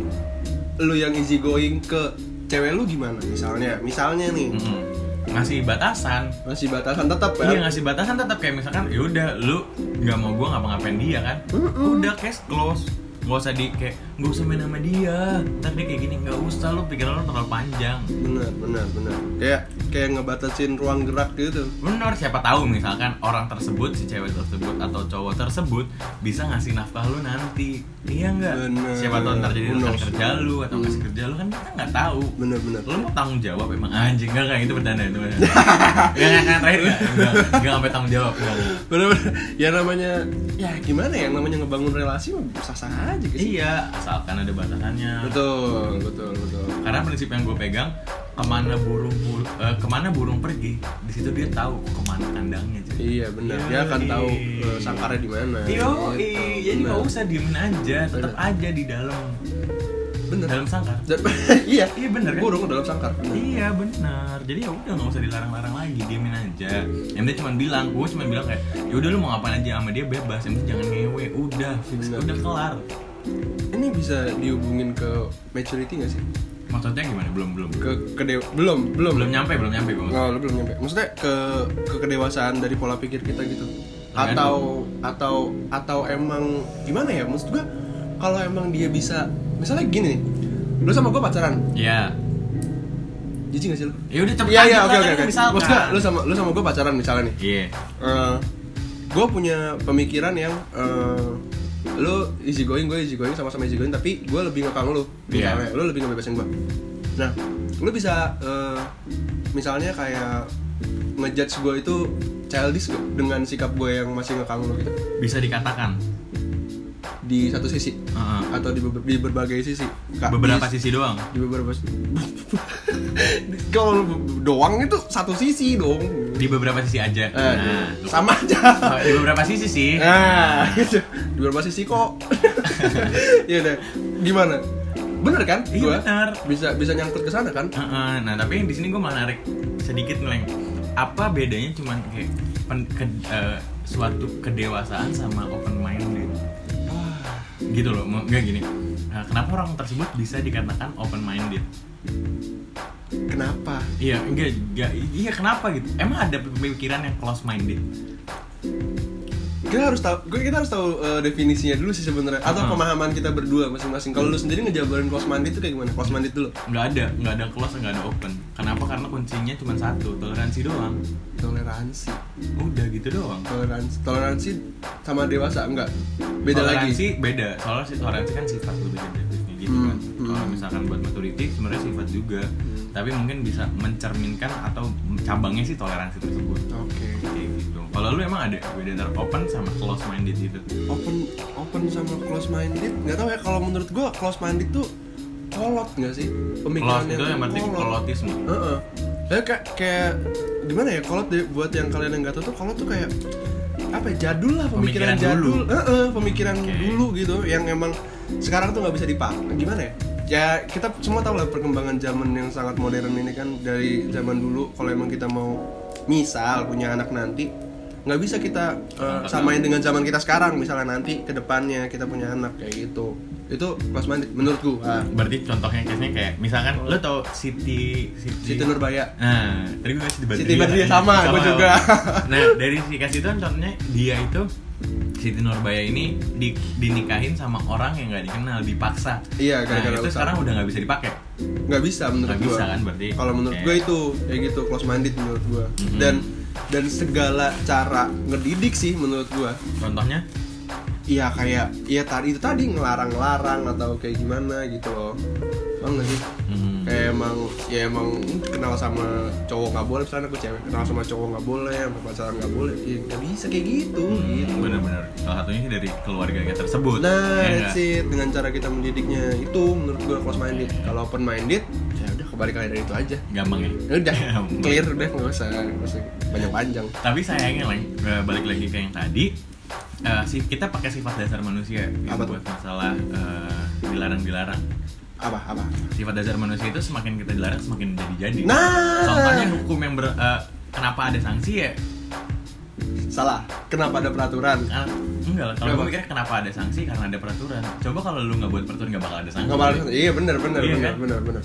lu yang easy going ke cewek lu gimana? Misalnya, misalnya nih. Mm-mm. Ngasih batasan. masih batasan tetap ya Iya ngasih batasan tetap kayak misalkan ya udah lu nggak mau gua ngapa-ngapain dia kan. Mm-mm. Udah case close. Gak usah di kayak gak usah main sama dia. Ntar dia kayak gini nggak usah lu pikiran lu terlalu panjang. benar benar benar kayak kayak ngebatasin ruang gerak gitu Bener, siapa tahu misalkan orang tersebut, si cewek tersebut atau cowok tersebut bisa ngasih nafkah lu nanti. Iya nggak? Bener. Siapa tahu ntar jadi rekan kerja lu atau ngasih kerja lu kan kita nggak tahu. benar benar Lu mau tanggung jawab emang anjing enggak enggak itu bercanda itu. enggak enggak terakhir enggak. Enggak enggak sampai tanggung jawab benar benar ya namanya ya gimana ya namanya ngebangun relasi mah sah sah aja gitu Iya, asalkan ada batasannya. betul betul betul Karena prinsip yang gue pegang ke mana burung bur- eh, ke mana burung pergi, di situ dia tahu ke mana kandangnya. cuy. iya benar dia akan tahu Yoi. eh, sangkarnya di mana Gitu. jadi nggak usah diemin aja, tetap Bener. aja di dalam benar dalam sangkar. iya Iya bener kan? burung dalam sangkar Iya benar. Jadi ya udah nggak usah dilarang-larang lagi, diemin aja. Yang dia cuma bilang, gue cuma bilang kayak, ya udah lu mau ngapain aja sama dia bebas, yang penting jangan ngewe, udah fix, Bener. udah kelar. Ini bisa dihubungin ke maturity gak sih Maksudnya gimana? Belum belum. ke ke belum belum Belum nyampe, belum nyampe gue. Oh, lu belum nyampe. Maksudnya ke ke kedewasaan dari pola pikir kita gitu. Atau atau atau emang gimana ya? Maksud gua kalau emang dia bisa misalnya gini nih. Lu sama gua pacaran. Iya. Jijik gak sih lu? Ya udah cepet Iya iya oke oke oke. Misalkan. Maksud gua lu sama lu sama gua pacaran misalnya nih. Iya. Eh gua punya pemikiran yang eh lu easy going, gue easy going sama-sama easy going tapi gue lebih ngekang lu Iya. misalnya, lu lebih ngebebasin gue nah lu bisa eh, misalnya kayak ngejudge gue itu childish gak dengan sikap gue yang masih ngekang lu gitu Bisa dikatakan. di satu sisi Heeh. atau di, di berbagai sisi Kak, Beberapa di, sisi doang. di beberapa kalau doang itu satu sisi dong Di beberapa sisi aja. Eh, Nah, tuh. sama aja Oh, di beberapa sisi sih. Nah, gitu. Di beberapa sisi kok. ya udah. Gimana? Bener kan? Iya, Gua bener. Bisa bisa nyangkut ke sana kan? Nah, tapi di sini gue menarik sedikit ngeleng. Apa bedanya cuman kayak pen, ke- eh, suatu kedewasaan sama open minded? Gitu loh, nggak gini. Nah, kenapa orang tersebut bisa dikatakan open minded? Kenapa? Iya, enggak, enggak, iya kenapa gitu? Emang ada pemikiran yang close minded? Kita harus tahu, gue kita harus tahu eh, definisinya dulu sih sebenarnya atau Hmm. pemahaman kita berdua masing-masing. Kalau lu sendiri ngejabarin close minded itu kayak gimana? Close minded dulu. Nggak ada, nggak ada close, nggak ada open. Kenapa? Karena kuncinya cuma satu, toleransi doang. Toleransi. Udah gitu doang. Toleransi. Toleransi sama dewasa enggak? Beda toleransi lagi. beda soalnya toleransi kan sifat lebih definisinya gitu Hmm, kan hmm. kalau misalkan buat maturity sebenarnya sifat juga tapi mungkin bisa mencerminkan atau cabangnya sih toleransi tersebut Oke. kayak gitu kalau lu emang ada beda antara open sama close minded gitu Open open sama close minded. Nggak tahu ya kalau menurut gue close minded tuh kolot nggak sih? Pemikiran close itu yang berarti kolotisme Heeh. Saya kayak kayak gimana ya kolot deh buat yang kalian yang nggak tahu tuh kolot tuh kayak apa ya, jadul lah pemikiran, Pemikiran jadul dulu. Heeh, pemikiran Oke. dulu gitu yang emang sekarang tuh nggak bisa dipakai. Gimana ya? Ya kita semua tahu lah perkembangan zaman yang sangat modern ini kan. Dari zaman dulu kalau emang kita mau misal punya anak nanti nggak bisa kita uh, samain dengan zaman kita sekarang. Misalnya nanti ke depannya kita punya anak kayak gitu. Itu kelas mandit menurut gua berarti contohnya case nya kayak misalkan lu tau Siti Siti, Siti Nurbaya. Nah tadi gue kasih di Siti Badriah sama, gua juga. nah dari si kasih itu kan contohnya dia itu Siti Nurbaya ini di, dinikahin sama orang yang nggak dikenal dipaksa. Iya, nah, gara-gara itu usaha. sekarang udah nggak bisa dipakai. Nggak bisa menurut Nggak gua. bisa kan berarti? kalau menurut Oke. gua itu kayak gitu close minded menurut gua. Mhm. dan dan segala cara ngedidik sih menurut gua. Contohnya? Iya kayak iya tadi itu tadi ngelarang-larang atau kayak gimana gitu loh. Bang nggak sih? Hmm, kayak emang ya emang kenal sama cowok nggak boleh misalnya aku cewek kenal sama cowok nggak boleh sama pacaran nggak boleh ya nggak bisa kayak gitu gitu hmm, benar-benar salah satunya sih dari keluarganya tersebut Nah, ya that's it. Dengan cara kita mendidiknya itu menurut gua close minded. Kalau open minded, ya udah kebalik kali dari itu aja. gampang ya Ya udah, Gampang. clear udah nggak usah, nggak usah panjang-panjang. tapi sayangnya Leng, eh, balik lagi ke yang tadi eh, si kita pakai sifat dasar manusia yang tuh? buat masalah eh, dilarang-dilarang Apa apa? sifat dasar manusia itu semakin kita dilarang semakin jadi-jadi Nah, contohnya hukum yang ber, eh, kenapa ada sanksi ya salah. Kenapa ada peraturan? Ah, enggak lah kalau gue mikirnya kenapa ada sanksi karena ada peraturan coba kalau lu nggak buat peraturan nggak bakal ada sanksi Nggak malah. Iya bener bener Iya, bener kan? bener bener.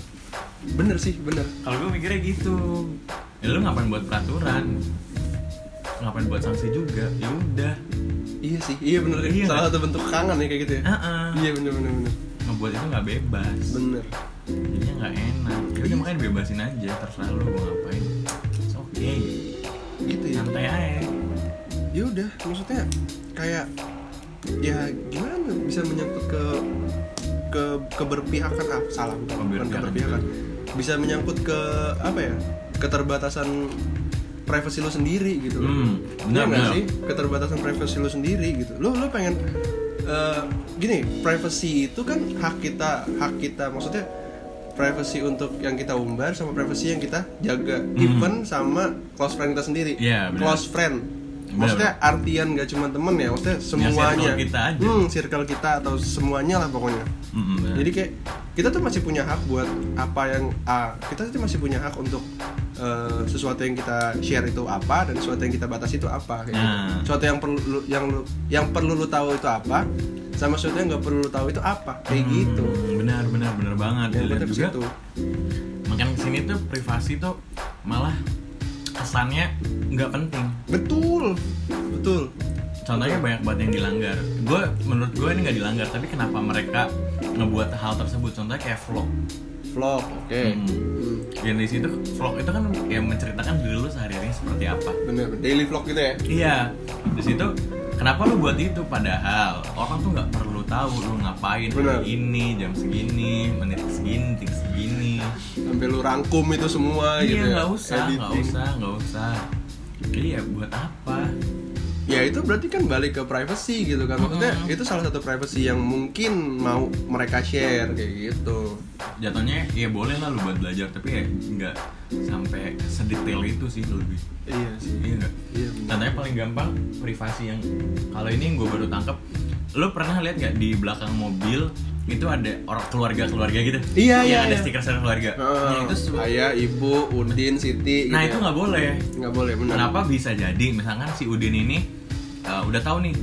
Bener sih bener. kalau gue mikirnya gitu ya lu ngapain buat peraturan ngapain buat sanksi juga ya udah Iya sih, iya bener. Iya, salah kan? satu bentuk kangen ya kayak gitu ya. Heeh. Iya bener bener bener. Ngebuat itu nggak bebas. Bener. jadinya nggak enak. Ya udah makanya bebasin aja terserah lu mau ngapain. It's okay. Gitu ya. santai aja. Ya udah maksudnya kayak ya gimana bisa menyangkut ke ke keberpihakan ah salah bukan, bukan Keberpihakan. Bisa menyangkut ke apa ya keterbatasan privasi lu sendiri gitu loh. Hmm, Iya benar, nggak benar. sih? Keterbatasan privasi lu sendiri gitu. Lu lu pengen eh, gini privacy itu kan hak kita hak kita. Maksudnya privacy untuk yang kita umbar sama privacy yang kita jaga. Even sama close friend kita sendiri. Hmm. Iya, close friend. Maksudnya artian gak cuma temen ya maksudnya semuanya circle kita aja. hmm, circle kita atau semuanya lah pokoknya Benar. jadi kayak kita tuh masih punya hak buat apa yang ah kita tuh masih punya hak untuk eh, sesuatu yang kita share itu apa dan sesuatu yang kita batasi itu apa kayak gitu. Nah. sesuatu yang perlu lu- yang lu, yang perlu lu tahu itu apa sama sesuatu yang nggak perlu lu tahu itu apa kayak Hmm, gitu benar benar benar banget yang dan penting juga situ makin ke sini tuh privasi tuh malah kesannya nggak penting betul betul contohnya banyak banget yang dilanggar. Gue menurut gue ini nggak dilanggar tapi kenapa mereka ngebuat hal tersebut? Contohnya kayak vlog. Vlog oke. Hmm. Hmm, yang di situ vlog itu kan yang menceritakan diri lu sehari-hari seperti apa. Bener daily vlog gitu ya? Iya. Di situ kenapa lu buat itu? Padahal orang tuh nggak perlu tahu lu ngapain Benar. hari ini jam segini menit segini detik segini. Sampai lu rangkum itu semua gitu iya ya? nggak usah nggak usah nggak usah. Iya buat apa ya itu berarti kan balik ke privacy gitu kan. Maksudnya Mm-mm. itu salah satu privacy yang mungkin mau mereka share kayak gitu. Jatuhnya ya boleh lah lu buat belajar tapi ya nggak sampai sedetail itu sih lebih. Iya sih. Iya nggak? Iya paling gampang privasi yang kalau ini gue baru tangkep lu pernah lihat nggak di belakang mobil itu ada orang keluarga keluarga gitu Iya, yang iya, ada iya. stiker stiker keluarga Heeh. nah itu ayah ibu udin siti nah gitu itu ya. nggak boleh nggak boleh benar kenapa bisa jadi misalkan si Udin ini uh, udah tahu nih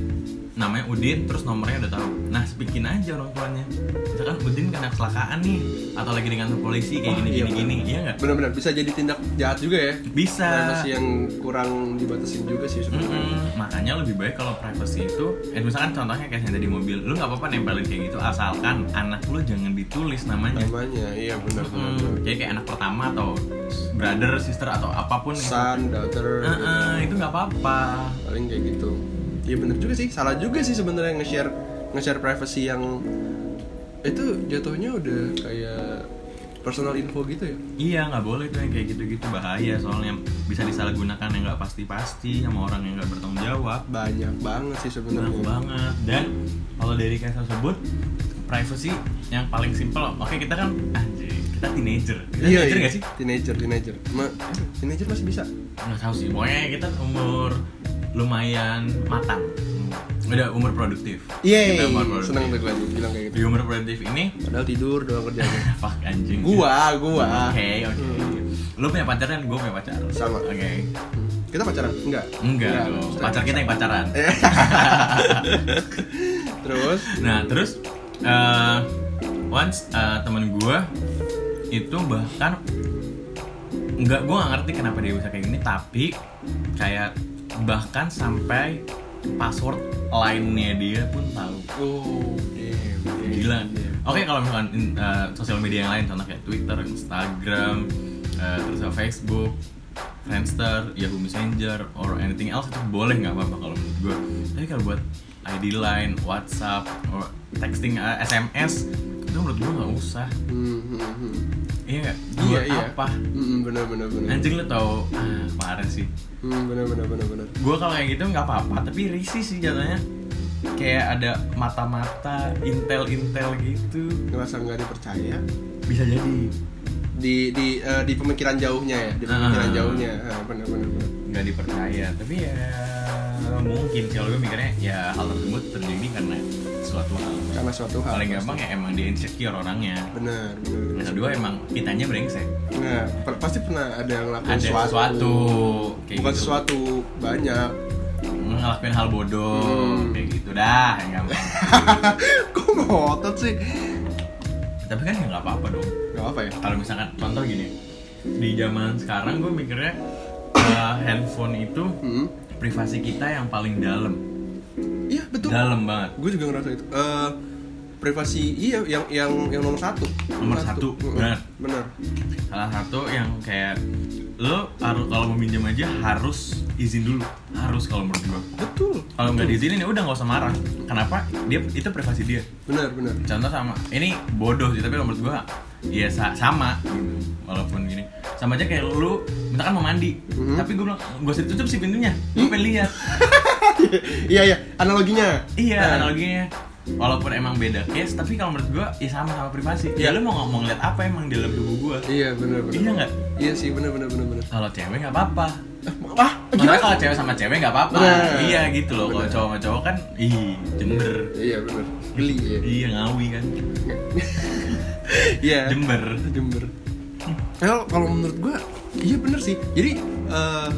namanya Udin terus nomornya udah tahu. Nah speakin aja orang tuanya. Misalkan Udin kena kecelakaan nih atau lagi di kantor polisi kayak Oh, gini iya, gini gini iya nggak? Benar-benar bisa jadi tindak jahat juga ya. Bisa. Privacy yang kurang dibatasin juga sih sebenarnya. Mm-mm. makanya lebih baik kalau privacy itu eh, misalkan contohnya kayak yang tadi mobil lu nggak apa-apa nempelin kayak gitu. Asalkan anak lu jangan ditulis namanya. Namanya iya benar benar Mm, benar. jadi kayak anak pertama atau brother sister atau apa pun son daughter Heeh, itu nggak apa-apa. Paling kayak gitu iya bener juga sih. Salah juga sih sebenarnya nge-share nge-share privacy yang itu jatuhnya udah kayak personal info gitu ya? Iya nggak boleh tuh yang kayak gitu-gitu. Bahaya soalnya. Bisa disalahgunakan yang nggak pasti-pasti sama orang yang nggak bertanggung jawab. Banyak banget sih banyak sebenarnya banget. Dan kalau dari kayak tersebut privacy yang paling simpel. Oke kita kan anjir kita teenager. Kita iya teenager iya. nggak sih? Teenager teenager. Ma, teenager masih bisa? Nggak tahu sih. Pokoknya kita umur lumayan matang. Udah umur produktif. Iya Kita umur produktif. seneng tuh gue bilang kayak gitu. Di umur produktif ini? Padahal tidur doang kerjanya. Fuck anjing. Gua gua. Oke oke. Lu punya pacar dan gue punya pacar. Sama. oke. Hmm. kita pacaran? Enggak. Enggak maksudnya- pacar kita yang pacaran. terus. Nah terus eh once eh, temen gue itu bahkan nggak gue nggak ngerti kenapa dia bisa kayak gini tapi kayak bahkan sampai password lainnya dia pun tahu oh damn, damn, gila damn. oke kalau misalkan eh, sosial media yang lain contoh kayak Twitter Instagram eh, terus Facebook Friendster, Yahoo Messenger, or anything else itu boleh nggak apa-apa kalau menurut gue. Tapi kalau buat ID line, WhatsApp, or texting, eh, SMS itu menurut gue nggak usah. Hmm, hmm, hmm. Iya nggak? iya iya apa? Hmm, bener bener bener Anjing lo tau, ah parah sih. hmm, bener bener bener bener Gue kalau kayak gitu nggak apa-apa, tapi risih sih jatuhnya. Kayak ada mata-mata, intel-intel gitu. ngerasa nggak dipercaya Bisa jadi. Di di eh, di pemikiran jauhnya ya di pemikiran Ah. jauhnya. Bener bener nggak dipercaya tapi ya mungkin kalau gue mikirnya ya hal tersebut terjadi karena suatu hal. Karena suatu hal paling gampang ya emang dia insecure orangnya. Bener bener yang kedua emang kitanya brengsek. Nah per- pasti pernah ada yang ngelakuin ada sesuatu, sesuatu kayak bukan gitu. sesuatu banyak. Ngelakuin hal bodoh Hmm. kayak gitu. Dah yang gampang kok ngotot sih? Tapi kan ya nggak apa-apa dong apa ya. Kalau misalkan contoh gini di zaman sekarang gue mikirnya uh, handphone itu hmm. privasi kita yang paling dalam. Iya betul. Dalam banget. Gue juga ngerasa itu. Eh, privasi iya yang yang yang nomor satu. Nomor satu, Mm-mm. benar. benar. Salah satu yang kayak lo harus kalau mau minjem aja harus izin dulu. Harus kalau menurut gua. Betul. Kalau nggak diizinin ya udah nggak usah marah. Kenapa? Dia itu privasi dia. Benar benar. Contoh sama ini bodoh sih tapi menurut gua ya sa- sama. Gitu walaupun gini. Sama aja kayak lu misalkan mau mandi. Mhm. tapi gua bilang gak usah ditutup sih pintunya. Gua pengen lihat. Iya iya. Analoginya. Iya Nah, analoginya walaupun emang beda case tapi kalau menurut gua ya sama sama privasi ya lu mau ngomong lihat apa emang di dalam tubuh gua iya benar benar iya nggak iya sih benar benar benar benar kalau cewek nggak apa-apa ah Maksudnya kalau cewek sama cewek nggak apa-apa. Benar. Iya gitu loh. Kalau Benar. cowok sama cowok kan, ih jember. iya benar geli ya Iya ngawi kan. iya Jember. Jember. Kalau kalau menurut gua iya bener sih jadi eh,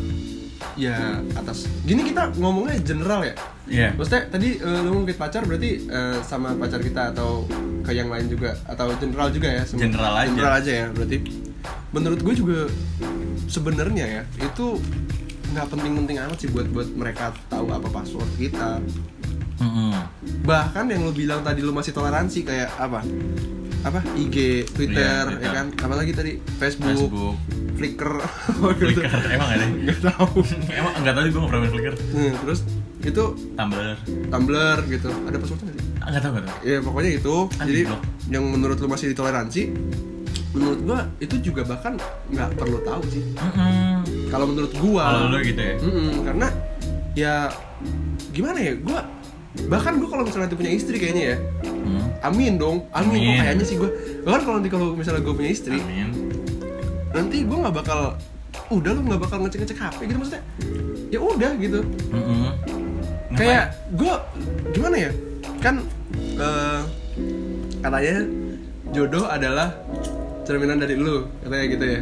ya atas gini kita ngomongnya general ya Iya. maksudnya tadi eh, lu ngungkit pacar berarti eh, sama pacar kita atau ke yang lain juga atau general juga ya semua? General aja. general aja ya berarti menurut gue juga sebenarnya ya itu nggak penting-penting amat sih buat buat mereka tahu apa password kita Mm-mm. bahkan yang lu bilang tadi lu masih toleransi kayak apa apa IG Twitter, Iya, Twitter. ya kan apalagi tadi Facebook, Facebook, Flickr Flickr, emang ada? nggak tahu emang enggak tahu gue nggak pernah main Flickr. Hmm, terus itu Tumblr, Tumblr gitu ada passwordnya nggak sih enggak tahu enggak tahu. ya pokoknya itu Kan jadi yang menurut lu masih ditoleransi menurut gua itu juga bahkan nggak perlu tahu sih Mm-mm. kalau menurut gua Kalau lu gitu ya. Mm-mm, karena ya gimana ya gua bahkan gua kalau misalnya nanti punya istri kayaknya ya Hmm. amin dong amin, kok Amin. kayaknya sih gua bahkan kalau nanti kalau misalnya gua punya istri Amin. nanti gua nggak bakal udah lu nggak bakal ngecek ngecek hp gitu maksudnya ya udah gitu Mm-mm. Kayak gue gimana ya kan eh, katanya jodoh adalah cerminan dari lu katanya gitu ya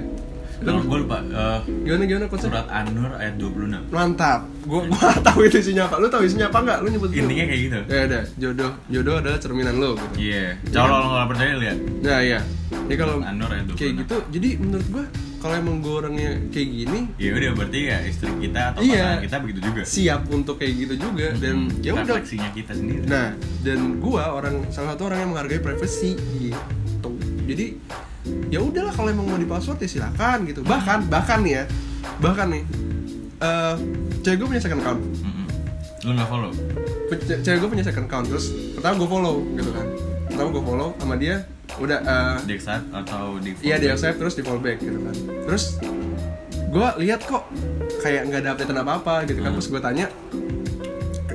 Lu gue lupa. eh, gimana gimana konsep surat An-Nur ayat 26. mantap gue gua tahu itu isinya apa lu tahu isinya apa nggak lu nyebut. Intinya kayak gitu. ya udah jodoh jodoh adalah cerminan lu gitu Iya. Kalau lo nggak percaya lihat. nah iya jadi kalau An-Nur ayat 26. kayak gitu jadi menurut gue kalau emang gue orangnya kayak gini Ya udah berarti ya istri kita atau Iya. pasangan kita begitu juga. siap untuk kayak gitu juga dan Hmm, ya udah refleksinya kita sendiri. Nah, dan gua orang salah satu orang yang menghargai privasi gitu. Jadi ya udahlah kalau emang mau di password ya silakan gitu. Bahkan bahkan nih ya, bahkan nih eh cewek gue punya second account. Mm-mm. Lu nggak follow? Ce- Cewek gue punya second account terus pertama gue follow gitu kan. Pertama gue follow sama dia udah eh, Di accept atau di Iya di accept terus di fallback gitu kan. Terus gue lihat kok kayak nggak ada updatean apa apa gitu kan. Hmm. Terus gue tanya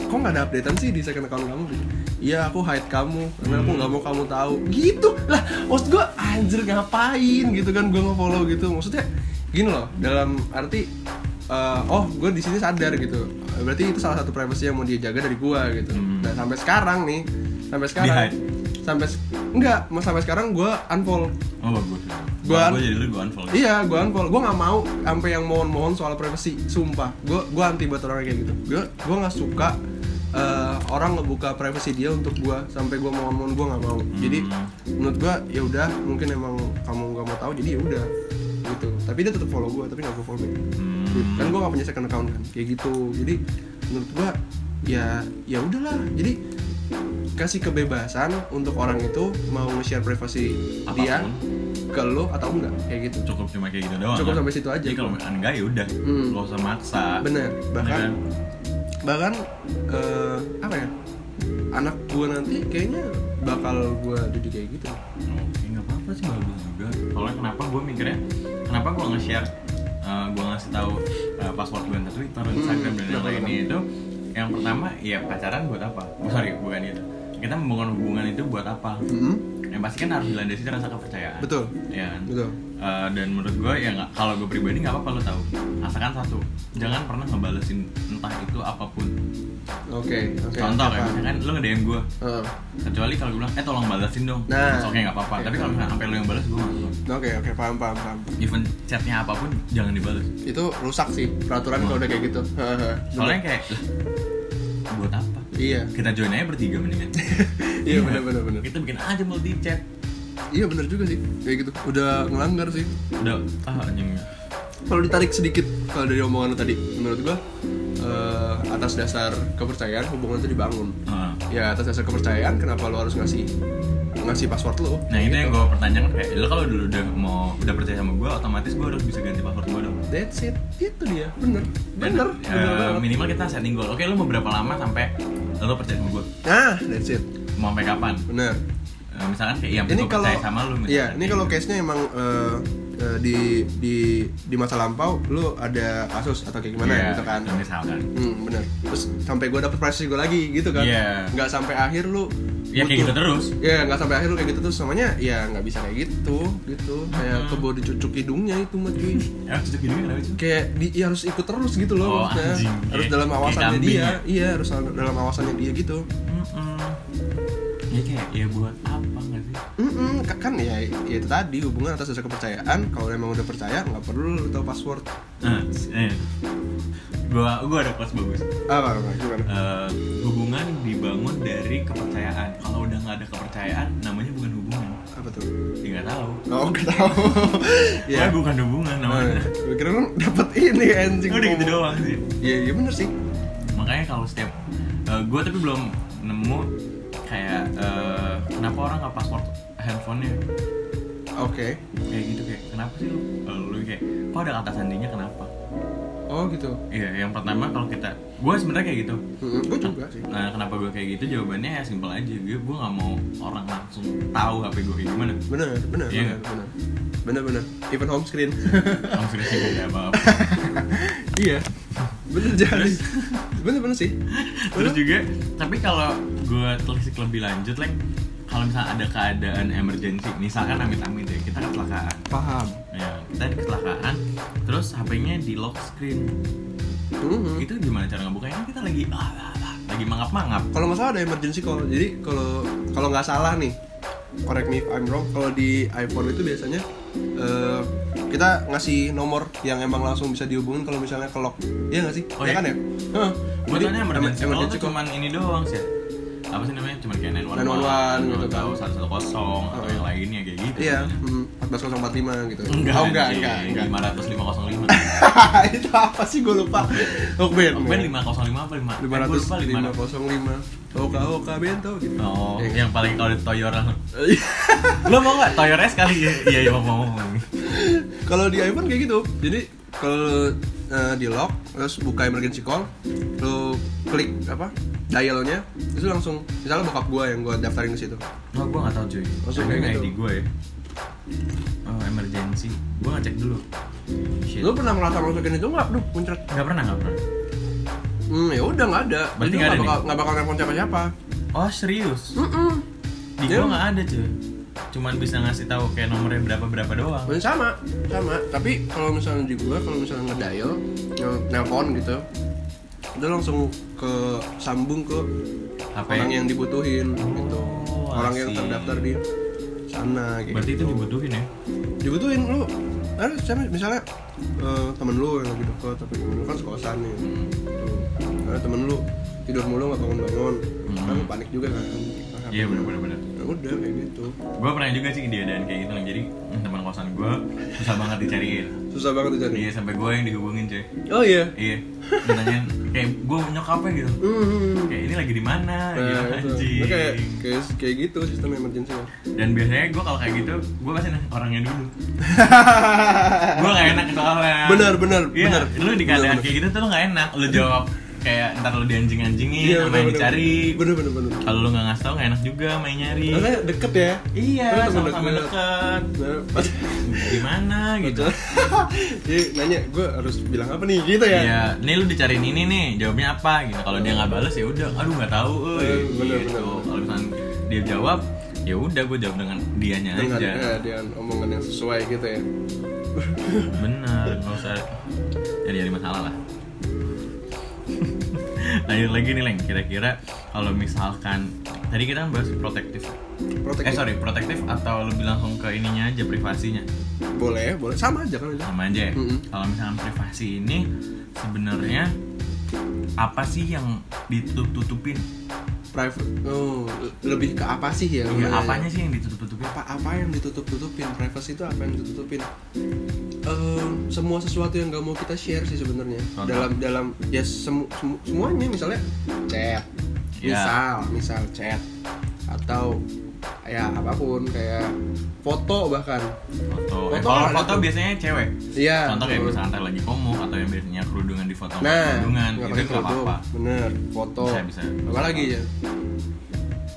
kok nggak ada updatean sih di second account kamu? Gitu. Iya aku hide kamu karena aku Hmm. nggak mau kamu tahu. Gitu. Lah maksud gue anjir ngapain gitu kan gue nge-follow gitu. Maksudnya gini loh dalam arti eh, oh gue di sini sadar gitu. Berarti itu salah satu privacy yang mau dia jaga dari gue gitu. Hmm. nah sampai sekarang nih sampai sekarang? Sampai enggak mas sampai sekarang gue unfollow Oh bagus. Gua- gue jadi lu gue unfollow. Iya, gue unfollow. Gue nggak mau sampai yang mohon-mohon soal privacy. Sumpah, gue gue anti buat orang kayak gitu. Gue gue nggak suka eh, orang ngebuka privacy dia untuk gue sampai gue mohon-mohon gue nggak mau. Jadi menurut gue ya udah mungkin emang kamu nggak mau tahu jadi ya udah gitu. Tapi dia tetap follow gue, tapi nggak gue follow back. Hmm. Kan gue nggak punya second account kan, kayak gitu. Jadi menurut gue ya ya udahlah. Jadi kasih kebebasan untuk orang itu mau nge-share privasi dia Apa pun. ke lo atau enggak kayak gitu cukup cuma kayak gitu doang Cukup kan? sampai situ aja. jadi kalau enggak ya udah Hmm. nggak usah maksa bener bahkan kan? bahkan eh, apa ya anak gua nanti kayaknya bakal gua didik kayak gitu Oke, nggak apa-apa sih bagus juga. Soalnya kenapa gue mikirnya, kenapa gue nge-share, uh, gue ngasih tahu uh, password gue ke Twitter, Instagram dan yang kenapa, lainnya itu, yang pertama ya pacaran buat apa? Oh, sorry, bukan itu. Kita membangun hubungan itu buat apa? Mm-mm. Yang pasti kan harus dilandasi rasa kepercayaan. betul. Ya kan? betul. Uh, dan menurut gue ya nggak kalau gue pribadi nggak apa-apa lo tahu. Asalkan satu jangan pernah ngebalesin entah itu apa pun. Oke oke. Contoh oke, kayak misalkan lo nge-DM gue Eh, kecuali kalau gue bilang eh tolong balesin dong. Nah. Oke nggak apa-apa. Oke. tapi kalau misalnya sampai lo yang balas gue nggak oke oke paham paham paham. Even chatnya apa pun jangan dibales. Itu rusak sih peraturan kalau udah kayak gitu. Soalnya kayak buat apa iya. Kita join aja bertiga mendingan. Iya bener bener bener. Kita bikin aja multi chat. Iya bener juga sih. Kayak gitu. Udah ngelanggar sih. Udah ah anjing. Kalau ditarik sedikit kalau dari omongan lu tadi menurut gua eh, atas dasar kepercayaan hubungan itu dibangun. Ah. ya atas dasar kepercayaan kenapa lo harus ngasih ngasih password lo? Nah itu Gitu. yang gue pertanyakan kayak lo kalau dulu udah mau udah percaya sama gue otomatis gue harus bisa ganti password gue dong. That's it. Itu dia. Bener. Dan, bener. eh, bener banget. minimal kita setting goal. Oke lo mau berapa lama sampai lo percaya sama gue nah that's it. Mau sampai kapan? Bener. Eh, misalkan kayak yang ini kalau percaya sama lo misalkan iya ini kalau gitu. case nya emang eh, eh, di di di masa lampau lu ada kasus atau kayak gimana Iya, gitu kan? misalkan. Hmm, bener. Terus sampai gua dapet privacy gue lagi gitu kan. Iya. nggak sampai akhir lu ya kayak gitu terus. Ya nggak sampai akhir lu kayak gitu terus. Namanya ya nggak bisa kayak gitu gitu. Kayak Hmm. kebo dicucuk hidungnya itu mah cuy ya cucuk gini kenapa kayak di, ya harus ikut terus gitu loh Oh, maksudnya. anjing. harus Kayak- dalam awasannya dia. ya? iya harus dalam awasannya dia gitu. Mm-mm. Ya kayak ya buat apa nggak sih? Mm-mm, ka- kan ya, ya itu tadi hubungan atas dasar kepercayaan. Kalau emang udah percaya nggak perlu lu tahu password. Nah eh. gua gua ada kelas bagus. Apa apa gimana? Eh, hubungan dibangun dari kepercayaan. Kalau udah nggak ada kepercayaan namanya bukan hubungan. Apa tuh? Ya nggak tahu. Oh nggak tahu. Ya. Bukan hubungan Nah, namanya. gue kira kan dapet ini anjing. Udah gitu doang sih. Iya iya bener sih. Makanya kalau setiap gue tapi belum nemu kayak eh, kenapa orang nggak password handphonenya? Oke. Kayak gitu kayak kenapa sih lu? Lu kayak kok ada kata sandinya kenapa Oh gitu. Iya yang pertama kalau kita gue sebenarnya kayak gitu. Gue juga sih. Nah kenapa gue kayak gitu? Jawabannya ya simpel aja. Gue gue nggak mau orang langsung tahu hp gue kayak gimana. Bener bener Iya bener bener. Bener bener. Even home screen. Langsung sih gak ada apa-apa. Iya. Bener jadi Bener bener sih. Terus juga tapi kalau gue telisik lebih lanjut like kalau misalnya ada keadaan emergency misalkan amit-amit ya kita kecelakaan Paham ya kita di kecelakaan terus HP-nya di lock screen Mhm. itu gimana cara ngebukanya kan kita lagi ah, ah, ah, lagi mangap-mangap Kalau salah ada emergency call Jadi kalau kalau nggak salah nih Correct me if I'm wrong Kalau di iPhone itu biasanya eh, kita ngasih nomor yang emang langsung bisa dihubungin kalau misalnya ke lock Iya nggak sih? Oh, ya iya? kan ya? Heeh. gue Jadi, emergency em- call tuh cuman ini doang sih. Apa sih namanya cuman kayak 911 911 gitu kan. atau 110 atau yang lainnya kayak gitu Iya, sebenarnya. hmm, 14045 gitu. enggak oh, enggak, enggak, enggak. 505 itu apa sih gue lupa. Hokben. Ben 505 apa 5 lima eh, gua ratus lupa lima 5 kosong lima. Oka oka bento gitu. Oh, Iya. yang paling kalau di Toyota Lo mau gak Toyota S kali? Iya, iya, iya, mau, mau. Kalau di iPhone kayak gitu. Jadi kalau eh, di lock terus buka emergency call, lu klik apa? dialnya itu langsung misalnya bokap gua yang gua daftarin ke situ. Oh, gue gak tau cuy Langsung Ada kayak nggak gitu. ID gue ya Oh, emergency Gue ngecek dulu Shit Lu pernah ngerasa masukin itu nggak? Duh, muncrat. Gak pernah, gak pernah Hmm, ya udah nggak ada. Berarti nggak nggak bakal nggak bakal nelfon siapa-siapa. Oh, serius? Mm-mm. Di Dia- gue gak ada cuy Cuman bisa ngasih tahu kayak nomornya berapa-berapa doang Bener sama, sama. Tapi kalau misalnya di gua, kalau misalnya ngedial, nge- nelpon gitu, udah langsung ke sambung ke HP orang yang dibutuhin gitu. Oh, Orang yang I see. terdaftar di sana gitu. Berarti itu dibutuhin ya? dibutuhin lu. Ada siapa misalnya eh, temen lu yang lagi deket tapi lu kan sekosan nih. Hmm. Ada temen lu tidur mulu nggak bangun-bangun, Hmm. kan panik juga kan. Iya, bener-bener bener. Ya udah kayak gitu. Gue pernah juga sih diadain kayak gitu Jadi teman kosan gue susah banget dicariin Susah banget dicari. Iya, sampai gue yang dihubungin cuy Oh iya. Iya, ditanyain kayak gue nyokapnya gitu Hmm. kayak ini lagi di mana gitu Nah, itu. anjing kayak, kayak kayak gitu sistem emergency dan biasanya gue kalau kayak gitu gue pasti nanya orangnya dulu gue gak enak soalnya Benar, benar, iya, benar. lu di keadaan kayak gitu tuh lu gak enak lu jawab kayak ntar lu dianjing-anjingin Iya, sama yang dicari Bener bener bener. kalau lu gak ngasih tau gak enak juga main nyari Karena deket ya. iya Lu temen sama-sama deket. deket pas gimana gitu Jadi nanya gue harus bilang apa nih gitu ya. Iya, nih lu dicariin ini nih, jawabnya apa gitu. Kalau dia nggak bales ya udah, aduh nggak tahu. Eh, bener, gitu. Kalau misalnya dia jawab, ya udah gue jawab dengan dianya Dengan aja. ya, dengan omongan yang sesuai gitu ya. Bener, nggak usah jadi jadi masalah lah. Lanjut lagi nih Leng, kira-kira kalau misalkan tadi kita bahas protektif. Protektif. Eh sorry, protektif atau lebih langsung ke ininya aja privasinya Boleh, boleh. Sama aja kan aja. sama aja ya. Mm-mm. Kalau misalkan privasi ini sebenarnya apa sih yang ditutup-tutupin? Private. Oh, lebih ke apa sih ya? Namanya? apanya sih yang ditutup-tutupin? apa apa yang ditutup-tutupin privacy itu apa yang ditutupin Eh, semua sesuatu yang nggak mau kita share sih sebenarnya dalam dalam ya semu- semu- semuanya misalnya chat Ya. misal misal chat atau ya apa pun kayak foto bahkan Foto. Eh, Foto kalau foto tuh. biasanya cewek. iya Contoh kayak betul. misalkan ntar lagi komo atau yang biasanya kerudungan di foto nah kerudungan itu nggak apa-apa. bener foto Bisa, bisa. apa lagi ya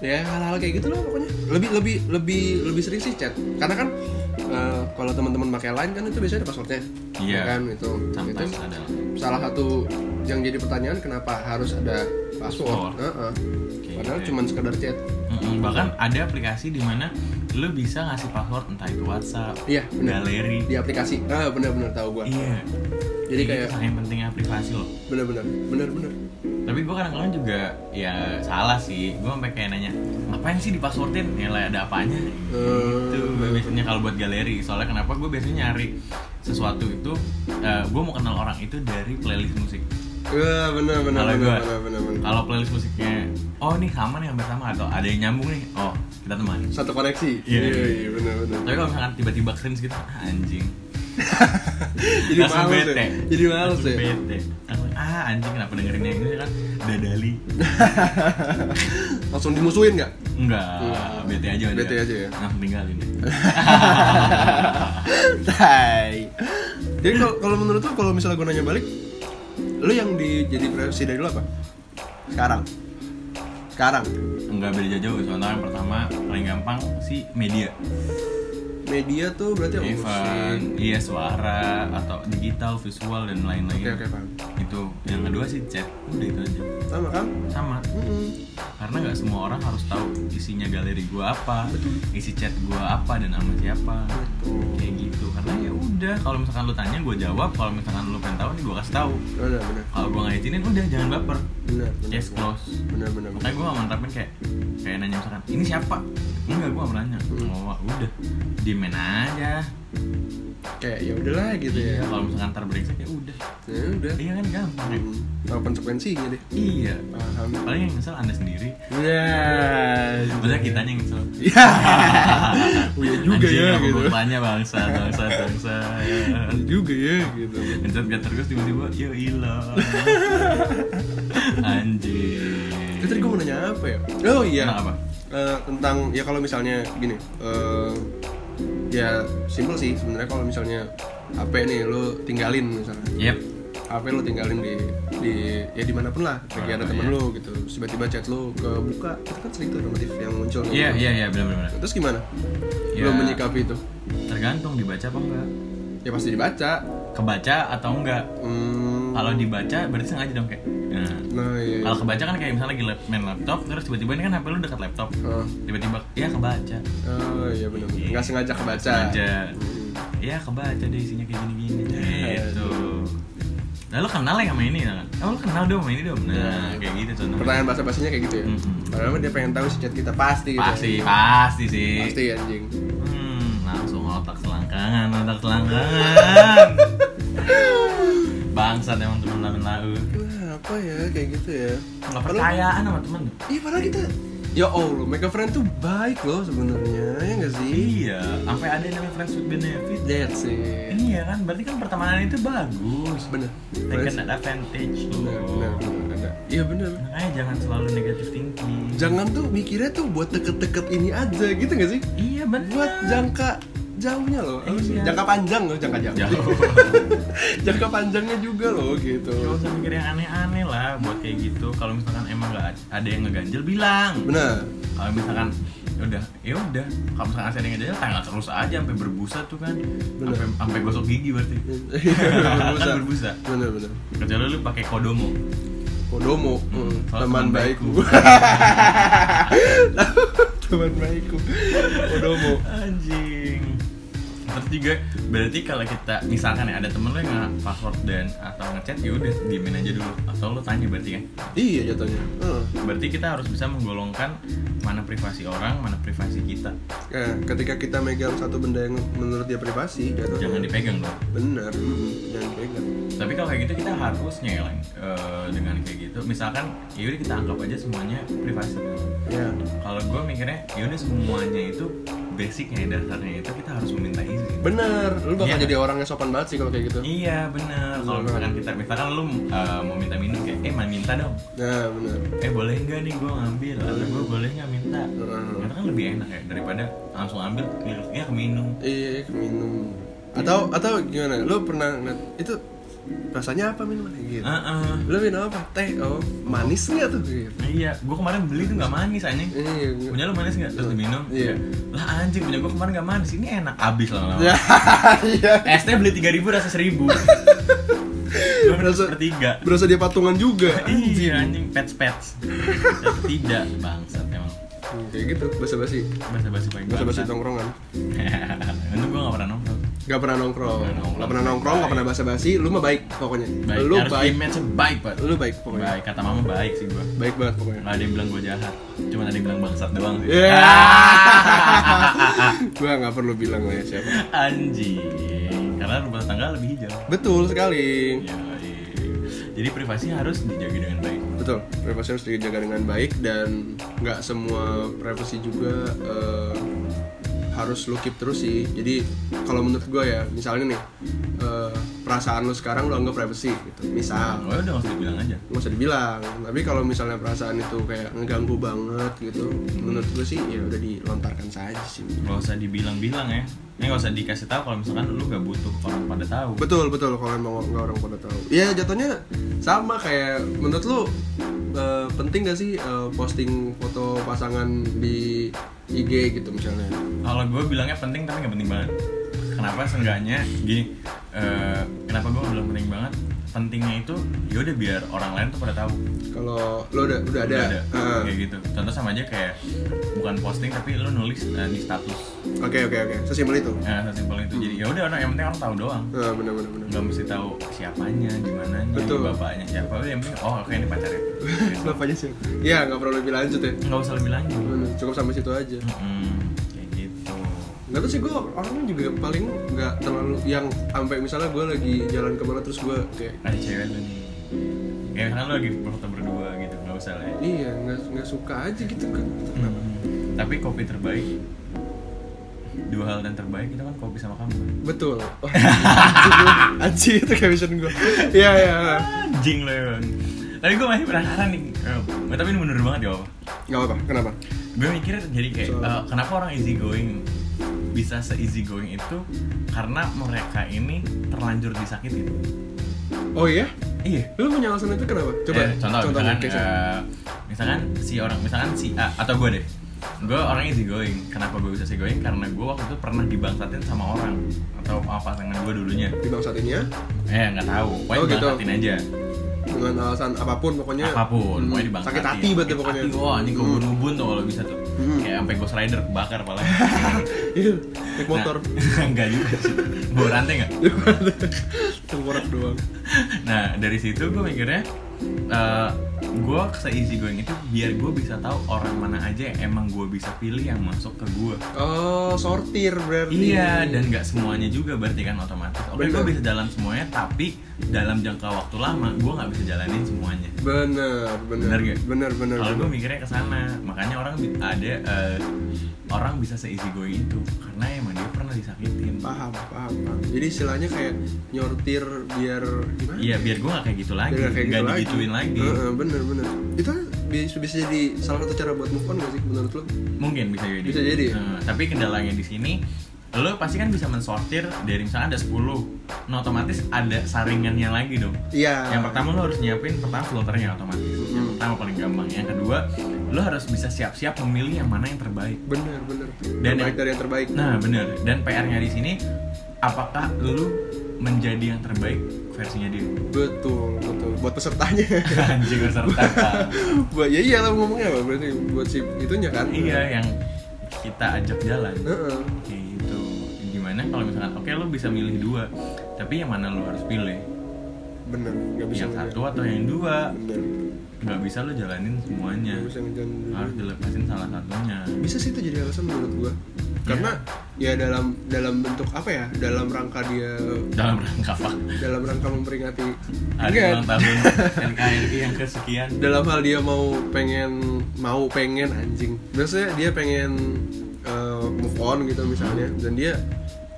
ya hal-hal kayak gitu loh pokoknya lebih lebih lebih lebih sering sih chat karena kan eh, kalau teman-teman pakai line kan itu biasanya ada passwordnya Iya. Ya kan itu Sometimes itu salah satu yang jadi pertanyaan kenapa harus ada Password. password. Heeh. Oke, padahal cuma sekedar chat. Mm-mm, bahkan ada aplikasi di mana lu bisa ngasih password entah itu WhatsApp, iya galeri. di aplikasi. Ah benar-benar tahu gua. Iya. Jadi kayak- itu saking pentingnya privasi loh bener-bener bener-bener tapi gue kadang-kadang juga ya salah sih. Gue sampai kayak nanya ngapain sih di passwordin ya lah ada apanya? Hmm. itu biasanya kalau buat galeri. Soalnya kenapa? Gue biasanya nyari sesuatu itu gue mau kenal orang itu dari playlist musik Wah, gue bener bener bener. kalau playlist musiknya oh nih sama nih hampir sama atau ada yang nyambung nih oh kita teman Satu koneksi. Iya. iya, iya bener bener. tapi kalau misalkan tiba-tiba cringe gitu ah, anjing Jadi males bete. ya. Jadi males Langsung ya. bete ah anjing kenapa dengerin yang ini kan dadali Langsung dimusuhin nggak? enggak bete aja udah. Bete aja ya? langsung tinggalin deh Tai. Jadi kalau menurut lo kalau misalnya gue nanya balik, lo yang di jadi presiden dulu apa? Sekarang. Sekarang. enggak beda jauh soalnya yang pertama paling gampang sih media Media tuh berarti apa? event iya suara atau digital visual dan lain-lain Oke oke paham. itu yang kedua sih chat udah itu aja Sama kan? sama Mm-mm. karena nggak semua orang harus tahu isinya galeri gua apa isi chat gua apa dan sama siapa kayak gitu karena ya udah kalau misalkan lu tanya gua jawab kalau misalkan lu pengen tahu nih gua kasih tahu Benar benar. kalau gua nggak izinin udah jangan baper Benar benar. case close Benar benar. makanya gua mantapin kayak kayak nanya misalkan ini siapa enggak gua nggak nanya Hmm. oh udah diemin aja Kayak ya udahlah gitu ya. iya kalau misalkan ntar brengsek ya udah Ya udah. iya kan gampang ya Hmm. Tahu konsekuensinya deh. iya Paham. paling yang misal anda sendiri Ya. maksudnya kitanya yang misal Ya. Oh ya juga Anjing, ya gitu. bapaknya bangsa bangsa bangsa Ya juga ya gitu. Ngecat gak terus tiba-tiba ya hilang Anjing Itu tadi gue mau nanya apa ya? Oh iya. Tentang apa? Eh, tentang ya kalau misalnya gini, eh, ya simpel sih sebenarnya kalau misalnya HP nih lo tinggalin misalnya, Yep HP lo tinggalin di di ya di mana pun lah, lagi ada Oh, temen iya. lo gitu, tiba-tiba chat lo kebuka, itu kan sering tuh notif yang muncul. gitu. Iya iya iya benar-benar Terus gimana? Ya. Lo menyikapi itu? Tergantung dibaca apa enggak Ya pasti dibaca. Kebaca atau enggak Hmm, Kalau dibaca berarti sengaja dong kayak Nah nah iya. Kalau kebaca kan kayak misalnya lagi lap- main laptop Terus tiba-tiba ini kan HP lu dekat laptop Oh, Tiba-tiba ya kebaca oh iya benar. Nggak sengaja kebaca. Sengaja Hmm. Ya kebaca deh isinya kayak gini-gini Gitu Lalu kenal ya sama ini kan? Oh lu kenal dong sama ini dong Nah Ya. kayak gitu contohnya Pertanyaan bahasa basinya kayak gitu ya. Padahal mah dia pengen tahu si chat kita pasti. gitu. Pasti, pasti sih Pasti anjing. Hmm, langsung otak selangkangan, otak selangkangan Bangsat emang temen-temen lau Kenapa ya kayak gitu ya? Gak percayaan sama temen tuh Iya padahal kita Ya Allah, make a friend tuh baik loh sebenarnya, ya nggak sih? Iya, sampai ada yang namanya friends with benefit That's it. Iya kan, berarti kan pertemanan itu bagus Bener. Taken advantage Bener, loh bener, bener, ada. Iya bener. Makanya jangan selalu negatif thinking Jangan tuh mikirnya tuh buat deket-deket ini aja gitu nggak sih? Iya bener Buat jangka jauhnya loh? Iya. jangka panjang loh, jangka jauh. Jauh jangka panjangnya juga loh gitu. Gak usah mikir yang aneh-aneh lah buat kayak gitu Kalau misalkan emang gak ada yang ngeganjel, bilang Bener. kalau misalkan udah ya udah kalau misalkan ada yang ngejalan tanggal terus aja sampai berbusa tuh kan sampai sampai gosok gigi berarti berbusa. kan berbusa Bener bener. kecuali lu pakai kodomo Kodomo, Hmm, hmm, teman teman baikku. baikku. teman baikku. Kodomo. anjing terus juga. Berarti kalau kita misalkan ya ada temen lu yang nge password dan atau ngechat ya udah diemin aja dulu. Atau lu tanya berarti kan? Iya jatuhnya. Heeh. berarti kita harus bisa menggolongkan mana privasi orang mana privasi kita. Ya, ketika kita megang satu benda yang menurut dia privasi, jatuhnya jangan dipegang dong bener, mm, jangan dipegang. tapi kalau kayak gitu kita harusnya ya Lang, eh, dengan kayak gitu. Misalkan ya udah kita anggap aja semuanya privasi. Ya, kalau gue mikirnya ya udah semuanya itu basicnya dasarnya itu kita harus meminta izin bener. Lu bakal Iya. jadi orang yang sopan banget sih kalau kayak gitu. iya bener kalau misalkan kita misalkan lu eh, mau minta minum kayak eh mau minta dong Nah, bener. eh boleh nggak nih gue ngambil atau gue boleh nggak minta Heeh. itu kan lebih enak ya daripada langsung ambil ya keminum Iya, minum. Atau atau gimana? Lu pernah itu rasanya apa minuman gitu? Heeh. Lu minum apa? Teh. Oh, manis nggak tuh? Gitu. iya gue kemarin beli tuh nggak manis anjing Iya. punya lu manis nggak terus diminum Iya. lah anjing punya gue kemarin nggak manis ini enak abis lama-lama Ya, iya. es teh beli tiga ribu rasa seribu Berasa- sepertiga Berasa dia patungan juga. iya anjing pets pets tidak bangsat emang Hmm, kayak gitu, basa-basi. bahasa basi paling Basa-basi bangsat tongkrongan. itu gue gak pernah nongkrong Gak pernah nongkrong, Nggak nongkrong. gak pernah nongkrong, gak pernah basa-basi, lu mah baik pokoknya. baik Lu harus baik, image baik pak lu baik pokoknya. baik kata mama baik sih gua Baik banget pokoknya. nggak ada yang bilang gua jahat cuma ada yang bilang bangsat doang sih Ya. Ah. Gua nggak perlu bilang lah ya siapa. anjing karena rumah tangga lebih hijau Betul sekali. Ya, iya. jadi privasi harus dijaga dengan baik Betul, privasi harus dijaga dengan baik dan nggak semua privasi juga eh, harus lu keep terus sih. Jadi kalau menurut gue ya, misalnya nih eh, perasaan lu sekarang lu anggap privacy gitu. Misal, oh udah usah dibilang aja nggak usah dibilang. Tapi kalau misalnya perasaan itu kayak ngeganggu banget gitu, menurut gue sih ya udah dilontarkan saja sih. nggak usah dibilang-bilang ya ini nggak usah dikasih tahu kalau misalkan lu gak butuh orang pada tahu Betul betul kalau emang nggak orang pada tahu. Iya jatuhnya sama kayak menurut lu eh, penting gak sih eh, posting foto pasangan di IG gitu misalnya? kalau gue bilangnya penting tapi nggak penting banget kenapa seenggaknya gini eh, kenapa gue bilang penting banget pentingnya itu ya udah biar orang lain tuh pada tahu Kalau lu udah udah ada, Udah ada Ah. kayak gitu contoh sama aja kayak bukan posting tapi lu nulis eh, di status Oke oke oke, sesimpel itu. ya sesimpel itu jadi ya udah orang yang penting orang tahu doang Nah, benar benar benar. nggak mesti tahu siapanya gimana Betul. bapaknya siapa yang penting oh oke ini pacarnya Bapaknya sih. Iya nggak perlu lebih lanjut ya. nggak usah lebih lanjut Bener, Cukup sampai situ aja. Kayak gitu Nggak tahu sih gue orangnya juga paling nggak terlalu yang sampai misalnya gue lagi jalan ke mana terus gue kayak ada cewek lu nih kayak misalkan lu lagi foto berdua gitu nggak usah lah ya iya nggak nggak suka aja gitu kan. Kenapa? Hmm. Tapi kopi terbaik dua hal dan terbaik itu kan kopi sama kamu. kan? Betul. Oh, anjing, anjing itu caption gue. Iya iya. Anjing lo ya. Tapi gue masih penasaran nih. Eh, tapi ini bener banget ya apa? Gak apa-apa. Kenapa? Gue mikir jadi kayak Soal- eh, kenapa orang easy going bisa se easy going itu karena mereka ini terlanjur disakitin. Oh iya? Iya. Lu punya alasan itu kenapa? Coba. Eh, contoh, misalkan, case-nya. eh, misalkan si orang, misalkan si A atau gue deh, gue orang easy going. Kenapa gue bisa easy going? Karena gue waktu itu pernah dibangsatin sama orang atau sama pasangan gue dulunya. di bang saat ini ya Eh nggak tahu, pokoknya Oh, gitu. dibangsatin aja. Dengan alasan apa pun pokoknya Apa pun, hmm, pokoknya sakit hati berarti Sakit pokoknya hati, wah anjing Hmm. kebun-ubun tuh kalau bisa tuh. Hmm. Kayak sampai Ghost Rider kebakar pala. iya naik motor Nah, enggak juga sih. Bawa rantai nggak? tengkorak doang Nah dari situ gue mikirnya eh gue se easy going itu biar gue bisa tahu orang mana aja yang emang gue bisa pilih yang masuk ke gue. oh sortir berarti Iya, dan nggak semuanya juga berarti kan otomatis. Oke, gue bisa jalan semuanya, tapi dalam jangka waktu lama gue nggak bisa jalanin semuanya. bener bener Bener nggak? bener bener Kalau gue mikirnya ke sana, makanya orang ada eh, orang bisa se easy going itu karena emang dia pernah disakitin. paham paham paham jadi istilahnya kayak nyortir biar gimana Iya, biar gue nggak kayak gitu lagi, Biar nggak kayak gitu digituin lagi. Heeh, bener bener itu bisa, bisa jadi salah satu cara buat move on gak sih menurut lo? Mungkin bisa jadi. Bisa jadi ya? Nah, tapi kendalanya di sini lo pasti kan bisa mensortir dari misalnya ada 10 nah otomatis ada saringannya lagi dong. Iya. Yang pertama lo harus nyiapin pertama filternya otomatis. Yang Hmm. pertama paling gampang. Yang kedua lo harus bisa siap-siap memilih yang mana yang terbaik. Bener bener. Dan terbaik yang- dari yang terbaik. Nah bener. Dan PR-nya di sini apakah lo menjadi yang terbaik versinya dia. Betul betul. Buat pesertanya. Anjing peserta. Buat ya iya lah ngomongnya apa? Berarti buat si itunya kan? Iya yang kita ajak jalan. Heeh. kayak gitu. Gimana kalau misalkan oke lo bisa milih dua tapi yang mana lo harus pilih? Bener nggak bisa yang satu atau yang dua? Bener. Nggak bisa lo jalanin semuanya. Bisa harus dilepasin salah satunya. Bisa sih itu jadi alasan menurut gua karena ya dalam dalam bentuk apa ya? Dalam rangka dia dalam rangka apa? Dalam rangka memperingati hari ulang tahun NKRI yang kesekian. Dalam hal dia mau pengen mau pengen anjing. Biasanya dia pengen uh, move on gitu misalnya. Dan dia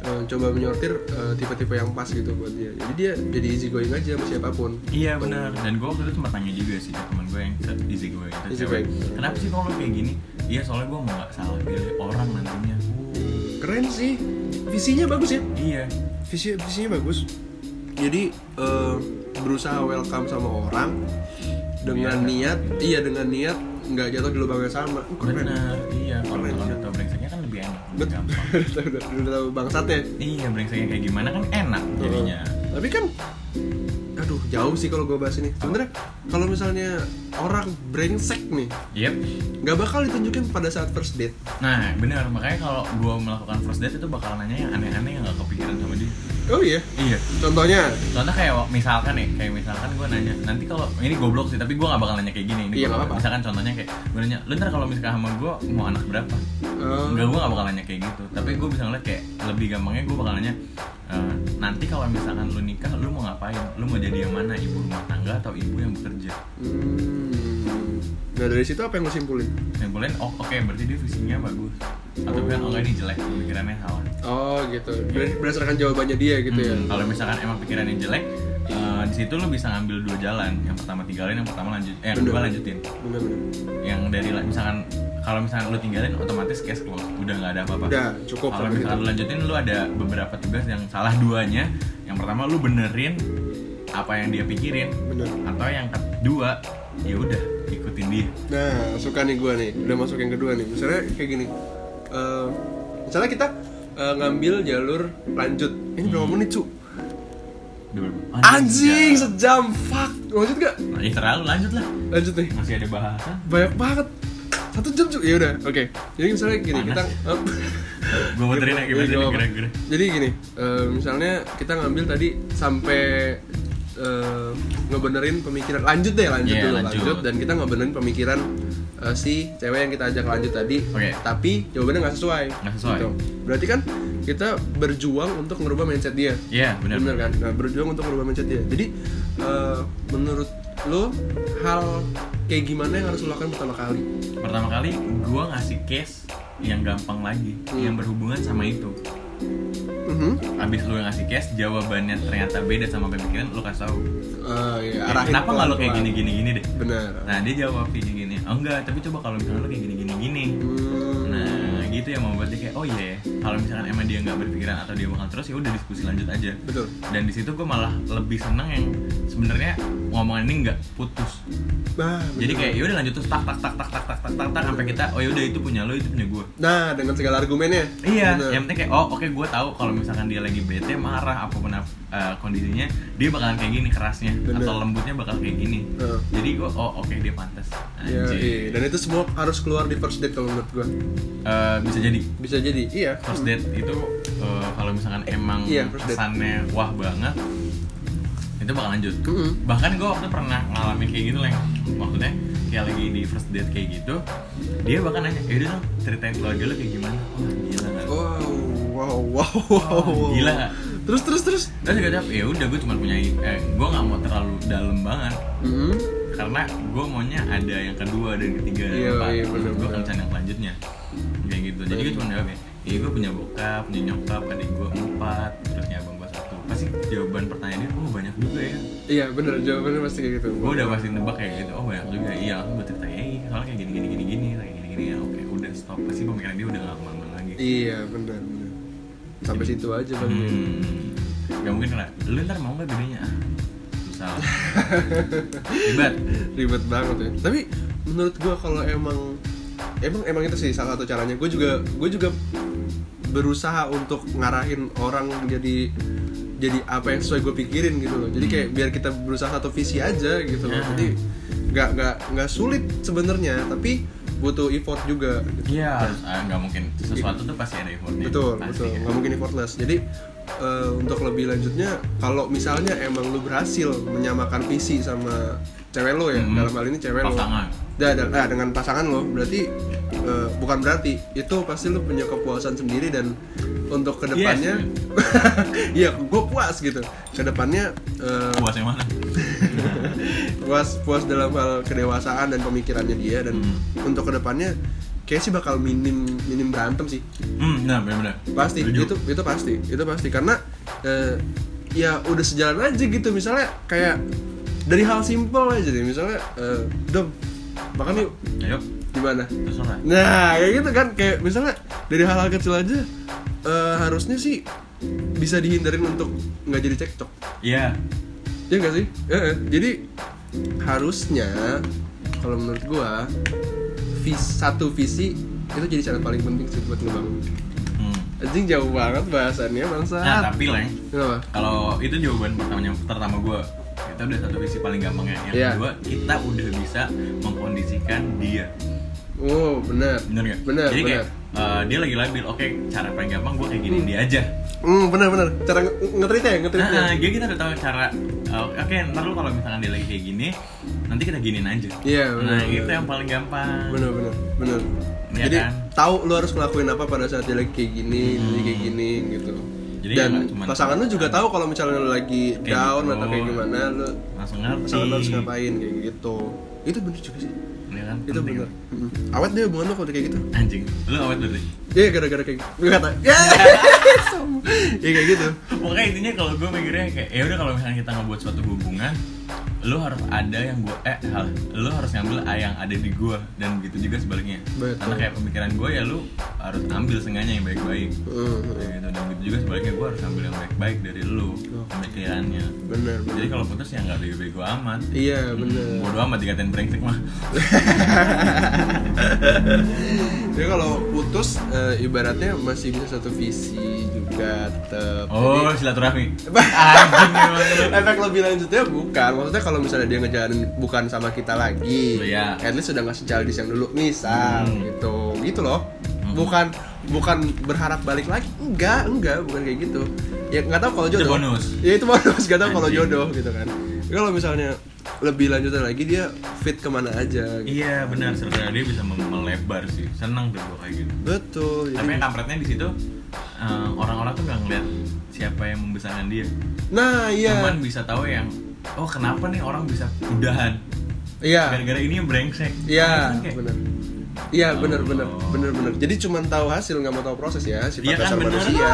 uh, coba menyortir uh, tipe-tipe yang pas gitu buat dia. Jadi dia jadi easy going aja sama siapa pun. Iya benar. Dan gue waktu itu sempat tanya juga sih ke teman gue yang easy going itu Easy going. kenapa sih kalau lo kayak gini? Iya soalnya gue mau nggak salah pilih orang nantinya keren sih. Visinya bagus ya? Iya. Visi visinya bagus. Jadi uh, berusaha welcome sama orang dengan Biar- niat iya dengan niat nggak jatuh di lubang yang sama. Keren. Benar iya. Kalau udah tau brengseknya kan lebih enak betul udah tahu bangsatnya. Iya brengseknya kayak gimana kan enak jadinya. Tapi kan aduh jauh sih kalau gue bahas ini sebenarnya kalau misalnya orang brengsek nih Yep. nggak bakal ditunjukin pada saat first date Nah, bener makanya kalau gue melakukan first date itu bakal nanya yang aneh-aneh yang gak kepikiran sama dia. oh iya Iya. contohnya Contohnya kayak misalkan nih, kayak misalkan gue nanya, nanti kalau ini goblok sih, tapi gue gak bakal nanya kayak gini. Ini Iya, nggak apa-apa. Misalkan contohnya kayak gue nanya, lu ntar kalau misalkan sama gue mau anak berapa? eh, Enggak, gue gak bakal nanya kayak gitu. Tapi gue bisa ngeliat kayak lebih gampangnya gue bakal nanya, "Eh, nanti kalau misalkan lu nikah, lu mau ngapain? Lu mau jadi yang mana? Ibu rumah tangga atau ibu yang bekerja? hmm. nah dari situ apa yang lo simpulin Simpulin, oh oke berarti dia visinya bagus. Atau kan, oh enggak ini jelek, pikirannya salah. oh gitu Ber- berdasarkan jawabannya dia gitu ya Hmm, Kalau misalkan emang pikirannya jelek, eh, di situ lu bisa ngambil dua jalan. Yang pertama tinggalin, yang pertama lanjut, eh yang Bener. kedua lanjutin. bener-bener Yang dari misalkan kalau misalkan lu tinggalin, otomatis case close, udah nggak ada apa-apa. udah cukup Kalau misalkan lu lanjutin, lu ada beberapa tugas yang salah duanya. Yang pertama lu benerin apa yang dia pikirin, bener atau yang kedua ya udah ikutin dia. Nah, suka nih gue nih, udah masuk yang kedua nih. Misalnya kayak gini, Eh, misalnya kita eh, ngambil jalur lanjut. Ini berapa menit cu? Berapa? Anjing, ya. sejam, fuck. Lanjut gak? Nah, ya terlalu lanjut lah. Lanjut nih. Masih ada bahasan. Banyak banget. Satu jam cu. Ya udah, oke. Jadi misalnya gini, Panas. kita eh, Gue muterin ya Iya, gimana nih apa-apa. kira-kira. Jadi gini, eh, misalnya kita ngambil tadi sampai eh, ngebenerin pemikiran lanjut deh lanjut Iya, dulu lanjut. lanjut. dan kita ngebenerin pemikiran eh, si cewek yang kita ajak lanjut tadi Oke. tapi jawabannya nggak sesuai Nggak sesuai. Gitu. berarti kan kita berjuang untuk merubah mindset dia Iya benar. bener kan nah, berjuang untuk merubah mindset dia jadi eh, menurut lo hal kayak gimana yang harus lo lakukan pertama kali Pertama kali gue ngasih case yang gampang lagi, Hmm. yang berhubungan sama itu. Mhm. Abis lu yang ngasih case, jawabannya ternyata beda sama pemikiran, lu kasih tahu. Eh, iya, Ya, arahin kenapa nggak lu kayak gini gini gini deh? benar Nah dia jawab kayak gini, oh enggak, tapi coba kalau misalnya lu kayak gini gini gini. Hmm. Nah gitu yang membuat dia kayak, oh iya, ya, kalau misalkan emang dia nggak berpikiran atau dia bakal terus ya udah diskusi lanjut aja. betul Dan di situ gue malah lebih seneng yang sebenarnya ngomongan ini nggak putus. nah, Jadi kayak ya udah lanjut terus tak tak tak tak tak tak tak tak tak sampai kita oh ya udah itu punya lo itu punya gue. Nah, dengan segala argumennya. Iya, Bener. yang penting kayak oh oke gue tahu kalau misalkan dia lagi bete marah apa pun ap- eh, kondisinya dia bakalan kayak gini kerasnya Bener. atau lembutnya bakal kayak gini. Heeh. Jadi gue oh oke dia pantas. Ya, Anjir. iya. Dan itu semua harus keluar di first date kalau menurut gua. Eh, bisa jadi Bisa jadi, iya. first date itu eh, kalau misalkan emang Iya, kesannya wah banget itu bakal lanjut. Mm-mm. Bahkan gue waktu pernah ngalamin kayak gitu lah maksudnya kayak lagi di first date kayak gitu dia bahkan nanya ya udah ceritain keluarga lo kayak gimana wah gila nggak Wow, wow, wow, wow. Wah, gila? Terus, terus, terus. Terus gue jawab, ya udah gue cuma punya eh, gue nggak mau terlalu dalam banget Mm-mm. karena gue maunya ada yang kedua dan ketiga dan Iya, keempat iya, bener, gue kencan yang selanjutnya kayak gitu jadi gue cuma jawab ya iya gue punya bokap punya nyokap adik gue empat terus ya abang gue satu pasti jawaban pertanyaannya oh banyak juga ya Iya, bener. Jawabannya pasti kayak gitu. gue udah pasti nebak kayak gitu oh banyak juga iya langsung gue cerita ya iya, soalnya kayak gini gini gini gini kayak gini gini ya oke udah stop pasti pemikiran dia udah gak ke mana-mana lagi Iya, bener. Sampai situ aja bang. hmm. gak mungkin lah lu ntar mau nggak bedanya ah susah ribet Ribet banget ya. Tapi menurut gua kalau emang emang emang itu sih salah satu caranya. Gue juga gue juga berusaha untuk ngarahin orang jadi jadi apa yang sesuai gue pikirin gitu loh. Jadi kayak biar kita berusaha satu visi aja gitu loh. Ya. Jadi nggak nggak nggak sulit sebenarnya, tapi butuh effort juga. Gitu. Iya, harus ah, nggak mungkin sesuatu tuh pasti ada effortnya. Betul, pasti, betul. ya. Nggak mungkin effortless. Jadi eh, untuk lebih lanjutnya, kalau misalnya emang lu berhasil menyamakan visi sama cewek lo ya, Mhm. dalam hal ini cewek lo. Pasangan. Da, da- nah, dengan pasangan lo, berarti eh, bukan berarti itu pasti lu punya kepuasan sendiri dan untuk ke depannya, iya, gue puas gitu. Ke depannya eh, Puas yang mana? puas puas dalam hal kedewasaan dan pemikirannya dia dan Hmm. untuk ke depannya kayak sih bakal minim minim berantem sih. Hmm, nah benar-benar. pasti Setuju. itu itu pasti itu pasti karena eh, ya udah sejalan aja gitu misalnya kayak dari hal simpel aja deh misalnya eh, dom makan yuk Ayo, gimana terserah. nah kayak gitu kan kayak misalnya dari hal-hal kecil aja eh, harusnya sih bisa dihindarin untuk nggak jadi cekcok Iya. ya nggak sih Eh, eh. jadi harusnya kalau menurut gua vis satu visi itu jadi syarat paling penting sih buat ngebangun Hmm. anjing jauh banget bahasannya bangsa Nah, tapi Leng, kalau itu jawaban pertamanya pertama gue kita udah satu visi paling gampang ya. Yang Iya. kedua, kita udah bisa mengkondisikan dia. oh benar Bener nggak? Bener, Jadi kayak bener. eh, dia lagi labil, oke cara paling gampang gue kayak gini dia aja. hmm benar benar cara nge- ngetritnya ya ngetritnya Nah, jadi kita udah tahu cara eh, oke ntar lu kalau misalkan dia lagi kayak gini nanti kita giniin aja Iya, benar, nah benar. itu yang paling gampang benar benar benar Iya jadi kan? tahu lu harus ngelakuin apa pada saat dia lagi kayak gini lagi kayak gini gitu Hmm. Jadi dan ya pasangan lu juga tahu kalau misalnya lu lagi Kayak down gitu. atau kayak gimana lu langsung ngerti pasangan lu harus ngapain kayak gitu itu bener juga sih ya kan? Itu Penting. bener. Mm. awet deh hubungan lu kalau kayak gitu? Anjing. Lu awet berarti iya gara-gara kayak gitu. Gue kata ya kayak gitu. Pokoknya intinya kalau gue mikirnya kayak ya udah kalau misalnya kita ngebuat suatu hubungan lu harus ada yang gue eh hal lu harus ngambil A yang ada di gue dan begitu juga sebaliknya. Betul. karena kayak pemikiran gue ya lu harus ambil sengaja yang baik-baik. Hmm, Kayak gitu dan begitu juga sebaliknya gue harus ambil yang baik-baik dari lu pemikirannya. Bener jadi bener kalau putus ya nggak bego-bego amat. Iya bener. Bodo amat dikatain brengsek mah Jadi kalau putus eh, ibaratnya masih bisa satu visi juga tetap. oh Jadi, silaturahmi efek lebih lanjutnya bukan. Maksudnya kalau misalnya dia ngejalanin bukan sama kita lagi, Iya. at least sudah nggak sechildish yang dulu, misal Hmm. gitu, gitu loh. Hmm. Bukan bukan berharap balik lagi, enggak, enggak, bukan kayak gitu. Ya nggak tahu kalau Itu jodoh. bonus. Ya itu bonus, nggak tahu kalau jodoh gitu kan. Kalau misalnya lebih lanjutnya lagi dia fit ke mana aja. Gitu. iya benar sebenarnya dia bisa melebar sih senang tuh gue kayak gitu Betul. tapi yang kampretnya di situ eh, orang-orang tuh nggak ngeliat siapa yang membesarkan dia nah iya. cuman bisa tahu yang oh kenapa nih orang bisa udahan Iya. gara-gara ini yang brengsek Iya, Kan kayak, benar. Iya, benar Oh. benar. Benar benar. Jadi cuma tahu hasil nggak mau tahu proses ya, sifat Iya kan, dasar bener. manusia.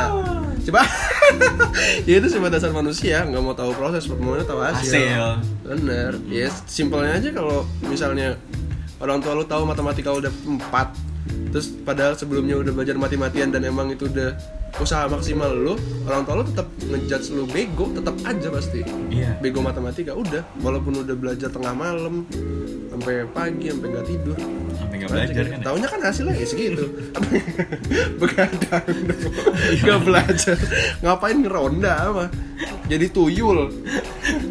Coba. ya itu sifat dasar manusia, nggak mau tahu proses, maunya tahu hasil. hasil Bener. Ya simpelnya aja kalau misalnya orang tua lu tahu matematika udah 4 terus padahal sebelumnya udah belajar mati-matian dan emang itu udah usaha maksimal lu, orang tua lu tetap ngejudge lu bego, tetap aja pasti iya bego matematika udah walaupun udah belajar tengah malam sampai pagi sampai nggak tidur sampai nggak belajar kan ya? Taunya kan hasilnya ya segitu. Begadang. Gak belajar. Ngapain ngeronda apa? Jadi tuyul.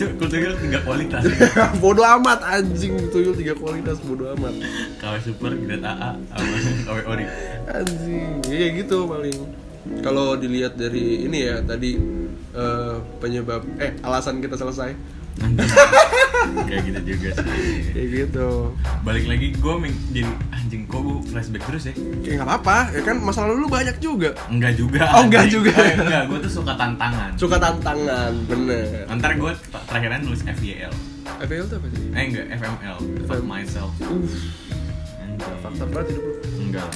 kultur tiga kualitas bodoh amat anjing tuyul tiga kualitas bodoh amat. KW super grade AA sama KW ori Anjing. Ya gitu paling. Kalau dilihat dari ini ya tadi eh, penyebab eh alasan kita selesai. Kayak gitu juga sih. Kayak gitu. Balik lagi gue jadi anjing kok gue flashback terus ya? Kayak nggak apa-apa. Ya kan masa lalu lu banyak juga. Enggak juga Oh, enggak anjing. juga. Eh, enggak gue tuh suka tantangan. Suka tantangan bener. Ntar gue terakhirnya nulis FYL FPL tuh apa sih? eh enggak FML fuck myself. Uh, Anjing. faktor banget hidup lu. enggak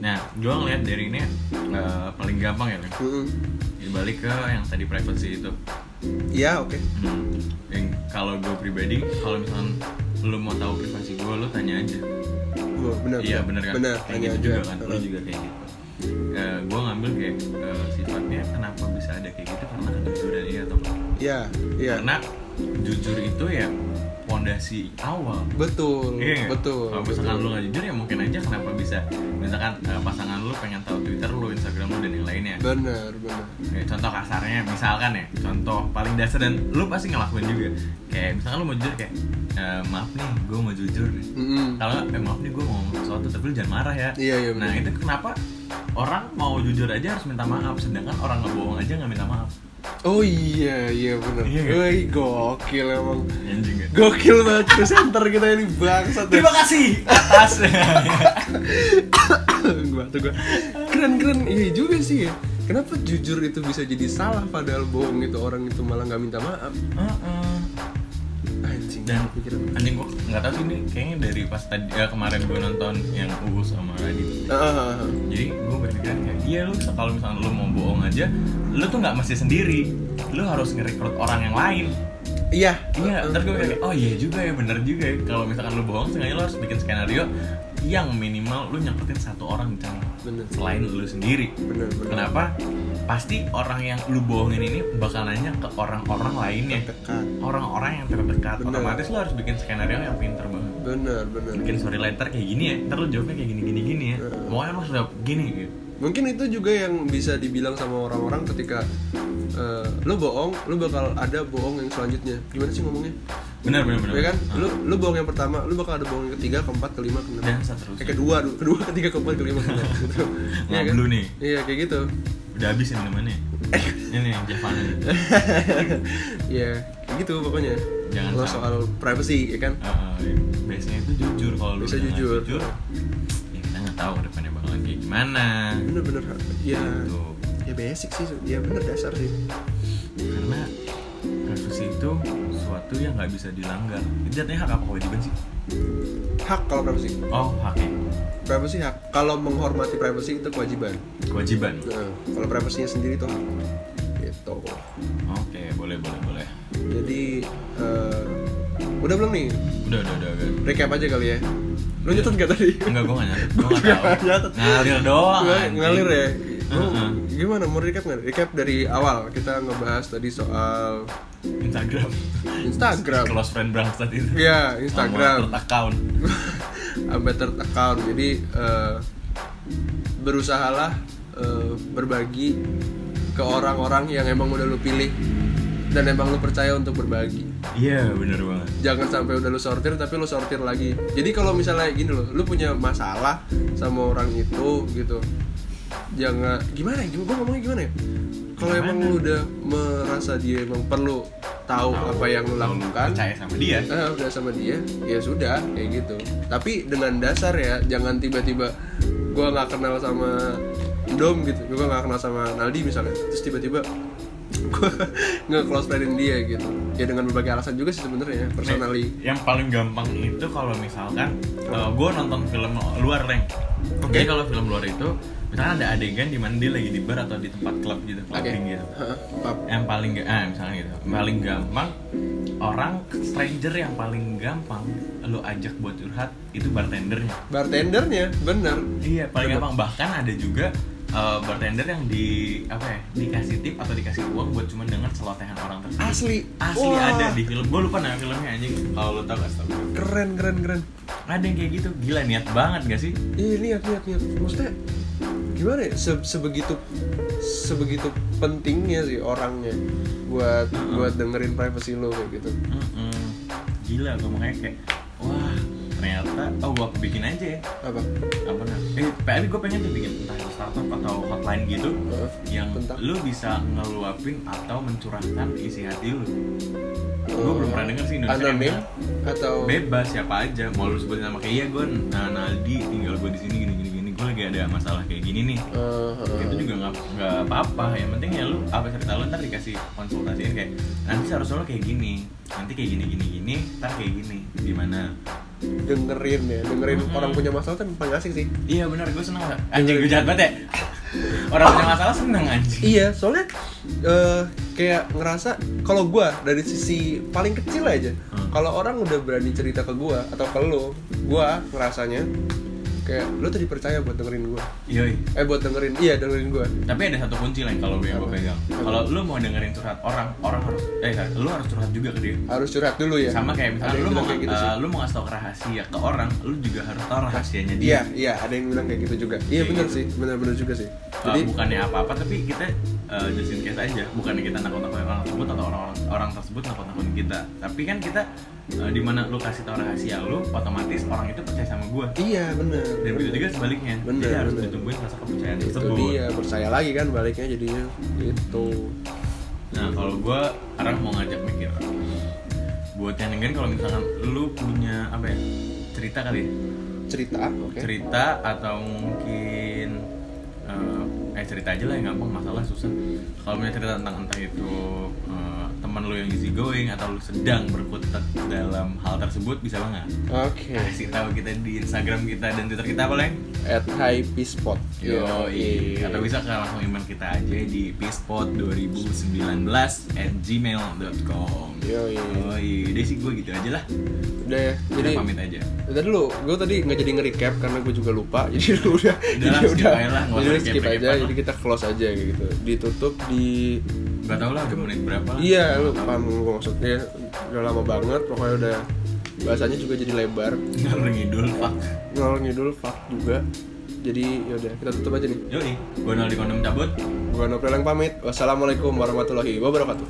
nah gue ngeliat dari ini eh, paling gampang ya Lem. Mm-mm. balik ke yang tadi privacy itu Iya, oke. Hmm. Yang kalau gue pribadi, kalau misalkan lu mau tahu privasi gue, lu tanya aja. Gua benar. Iya bener kan? Benar, kayak tanya gitu aja. juga kan, lu juga kayak gitu. gue ngambil kayak eh, sifatnya kenapa bisa ada kayak gitu karena kejujuran iya atau enggak? Iya, iya. Karena jujur itu ya pondasi awal. Betul, nggak? betul. Kalau misalkan lu nggak jujur ya mungkin aja kenapa bisa misalkan eh, pasangan lu pengen tahu Twitter lu, Instagram lu dan yang lainnya. Benar, benar. Kayak contoh kasarnya misalkan ya contoh paling dasar dan lu pasti ngelakuin juga kayak misalkan lu mau jujur kayak "Eh, maaf nih gue mau jujur nih Mm-mm. kalau nggak, eh maaf nih gue mau ngomong sesuatu tapi lu jangan marah ya Iya, iya, nah itu kenapa orang mau jujur aja harus minta maaf sedangkan orang nggak bohong aja nggak minta maaf Oh iya, iya benar. Iya? Woi, gokil emang. anjing ya Gokil banget presenter kita ini bangsat. ya. terima kasih atas gua tuh gua keren-keren. Iya juga sih ya. Kenapa jujur itu bisa jadi salah padahal bohong itu orang itu malah nggak minta maaf? Heeh. Anjing. Dan pikiran. anjing gue nggak tahu sih ini kayaknya dari pas tadi ya, kemarin gue nonton yang Uus sama Radit Ah, ah, ah. jadi gue berpikiran kayak iya lu kalau misalnya lu mau bohong aja lu tuh nggak mesti sendiri lu harus ngerekrut orang yang lain Iya. iya ntar gue kayak oh iya juga ya bener juga ya kalau misalkan lu bohong sengaja lu harus bikin skenario yang minimal lu nyangkutin satu orang misalnya Bener. selain lu sendiri. Bener, bener. kenapa? Pasti orang yang lu bohongin ini bakal nanya ke orang-orang lainnya. Terdekat. orang-orang yang terdekat. Bener. otomatis lu harus bikin skenario yang pinter banget. Bener, bener. bikin storyline ntar kayak gini ya. Ntar lu jawabnya kayak gini gini gini ya lu harus jawab gini gitu. Mungkin itu juga yang bisa dibilang sama orang-orang ketika eh, lu bohong lu bakal ada bohong yang selanjutnya. Gimana sih ngomongnya benar benar benar ya kan Ah. lu lu bohong yang pertama lu bakal ada bohong yang ketiga keempat kelima keenam dan seterusnya kayak kedua du- kedua ketiga keempat kelima keenam gitu Iya kan? Nih. iya kayak gitu udah habis ya minumannya ini yang Iya, kayak gitu pokoknya. Jangan Kalau soal privacy ya kan. Uh, biasanya itu jujur kalau lu Bisa jujur. jujur ya kita nggak tahu depannya bakal kayak gimana Bener-bener ya Tuh. ya basic sih, ya bener dasar sih. karena privacy itu suatu yang nggak bisa dilanggar itu jatuhnya hak apa kewajiban sih Hak kalau privacy. oh hak ya Privacy hak. Kalau menghormati privacy itu kewajiban. kewajiban Nah, kalau privasinya sendiri itu hak. Gitu. oke boleh boleh boleh Jadi eh, udah belum nih? udah udah udah, udah. Recap aja kali ya. Lu nyetet gak tadi? enggak gue nggak nyatet gue tahu Nyatet. ngalir doang ngalir ya. Heeh. Gimana mau recap nggak? Recap dari awal kita ngebahas tadi soal Instagram Instagram. close friend bangsat itu Iya, Instagram. Sama account A better account. Jadi eh, berusahalah eh, berbagi ke orang-orang yang emang udah lu pilih dan emang lu percaya untuk berbagi. iya bener banget Jangan sampai udah lu sortir tapi lu sortir lagi. Jadi kalau misalnya gini loh, lu punya masalah sama orang itu gitu. Jangan gimana? Ya? Gua ngomongnya gimana ya? Kalau emang lu udah merasa dia emang perlu tahu Tahu, apa yang lu lakukan, percaya sama dia. Eh, udah sama dia ya sudah kayak gitu. Tapi dengan dasar ya jangan tiba-tiba gua nggak kenal sama Dom gitu. Gua nggak kenal sama Naldi misalnya. Terus tiba-tiba gua nggak close friendin dia gitu. Ya dengan berbagai alasan juga sih sebenarnya personally. Yang paling gampang itu kalau misalkan gue nonton film luar leng Oke. jadi kalau film luar itu misalkan ada adegan di mana dia lagi di bar atau di tempat klub gitu clubbing gitu. Hah, pap. yang paling ga- ah misalnya gitu. Paling gampang orang stranger yang paling gampang lu ajak buat curhat itu bartendernya. Bartendernya bener. Iya paling Bener. gampang. Bahkan ada juga eh, bartender yang di apa ya dikasih tip atau dikasih uang buat cuma denger celotehan orang tersebut. Asli. Asli Wah, ada di film. Gue lupa nama filmnya anjing. Kalau lu tau gak tau keren keren keren. Ada yang kayak gitu. Gila niat banget gak sih? Iya lihat lihat lihat. Maksudnya gimana ya? Se- sebegitu sebegitu pentingnya sih orangnya buat buat dengerin privacy lo kayak gitu. Mm-mm. gila gue makanya kayak wah ternyata oh gue bikin aja ya Apa? apa nah eh PLI gue pengen tuh bikin entah startup atau hotline gitu Heeh. yang Tentang? lu bisa ngeluapin atau mencurahkan isi hati lu gue belum pernah denger sih Indonesia Anonim atau bebas siapa aja mau lu sebutin nama kayak iya gue nah, Naldi tinggal gue di sini gini gini lagi ada masalah kayak gini nih. Eh, eh, itu juga nggak nggak apa-apa. Yang penting ya lu apa cerita lu ntar dikasih konsultasiin kayak nanti seharusnya lu kayak gini nanti kayak gini gini gini ntar kayak gini gimana? Dengerin ya dengerin Mm-mm. orang punya masalah kan paling asik sih. iya benar gue seneng anjing gue jahat banget ya. Orang punya masalah seneng anjing. Iya soalnya eh, kayak ngerasa kalau gua dari sisi paling kecil aja Hmm. kalau orang udah berani cerita ke gua atau ke lo, gua ngerasanya kayak lo tuh dipercaya buat dengerin gua. yoi Eh buat dengerin iya dengerin gua. tapi ada satu kunci lain kalau gue yang gue pegang kalau lu mau dengerin curhat orang orang harus eh lu harus curhat juga ke dia Harus curhat dulu ya. sama kayak misalnya lu mau kayak gitu sih. eh, lu mau ngasih tau rahasia ke orang lu juga harus tahu rahasianya dia Iya, iya, ada yang bilang kayak gitu juga. Iya Kayak benar gitu. sih, benar-benar juga sih. Uh, Jadi bukannya apa-apa tapi kita uh, just in case aja bukannya kita nakut-nakutin orang tersebut atau orang-orang orang tersebut nakut-nakutin kita tapi kan kita uh, di mana lu kasih tau rahasia lu otomatis orang itu percaya sama gua. Iya benar. dan begitu juga sebaliknya Bener, jadi harus ditungguin rasa kepercayaan Itu tersebut. dia percaya lagi kan baliknya jadinya. Gitu. nah kalau gua sekarang mau ngajak mikir. Buat yang dengerin kalau misalkan lu punya apa ya cerita kali ya? Cerita, oke. cerita atau mungkin eh, eh cerita aja lah yang gampang masalah susah. Kalau punya cerita tentang entah itu eh, teman lu yang easy going atau lu sedang berkutat dalam hal tersebut bisa banget Oke. kasih tahu kita di Instagram kita dan Twitter kita apa Leng? At High Peace Spot. Yo, iya. atau bisa ke langsung email kita aja di peacepod2019 at gmail.com Yo, iya, udah sih gue gitu aja lah Udah ya. Jadi pamit aja Udah dulu, gue tadi nggak jadi nge-recap karena gue juga lupa Jadi lu udah, Udah jadi lah, skip udah, aja lah, nggak jadi skip aja, jadi kita close aja gitu Ditutup di, Gak tau lah udah menit berapa. Lah iya lu paham gue maksudnya. Udah lama banget, pokoknya udah Bahasanya juga jadi lebar. Ngalor ngidul, fuck. Ngalor ngidul, fuck juga. Jadi yaudah kita tutup aja nih. Yoi, gue nol di kondom cabut. gua Nopril yang pamit. Wassalamualaikum warahmatullahi wabarakatuh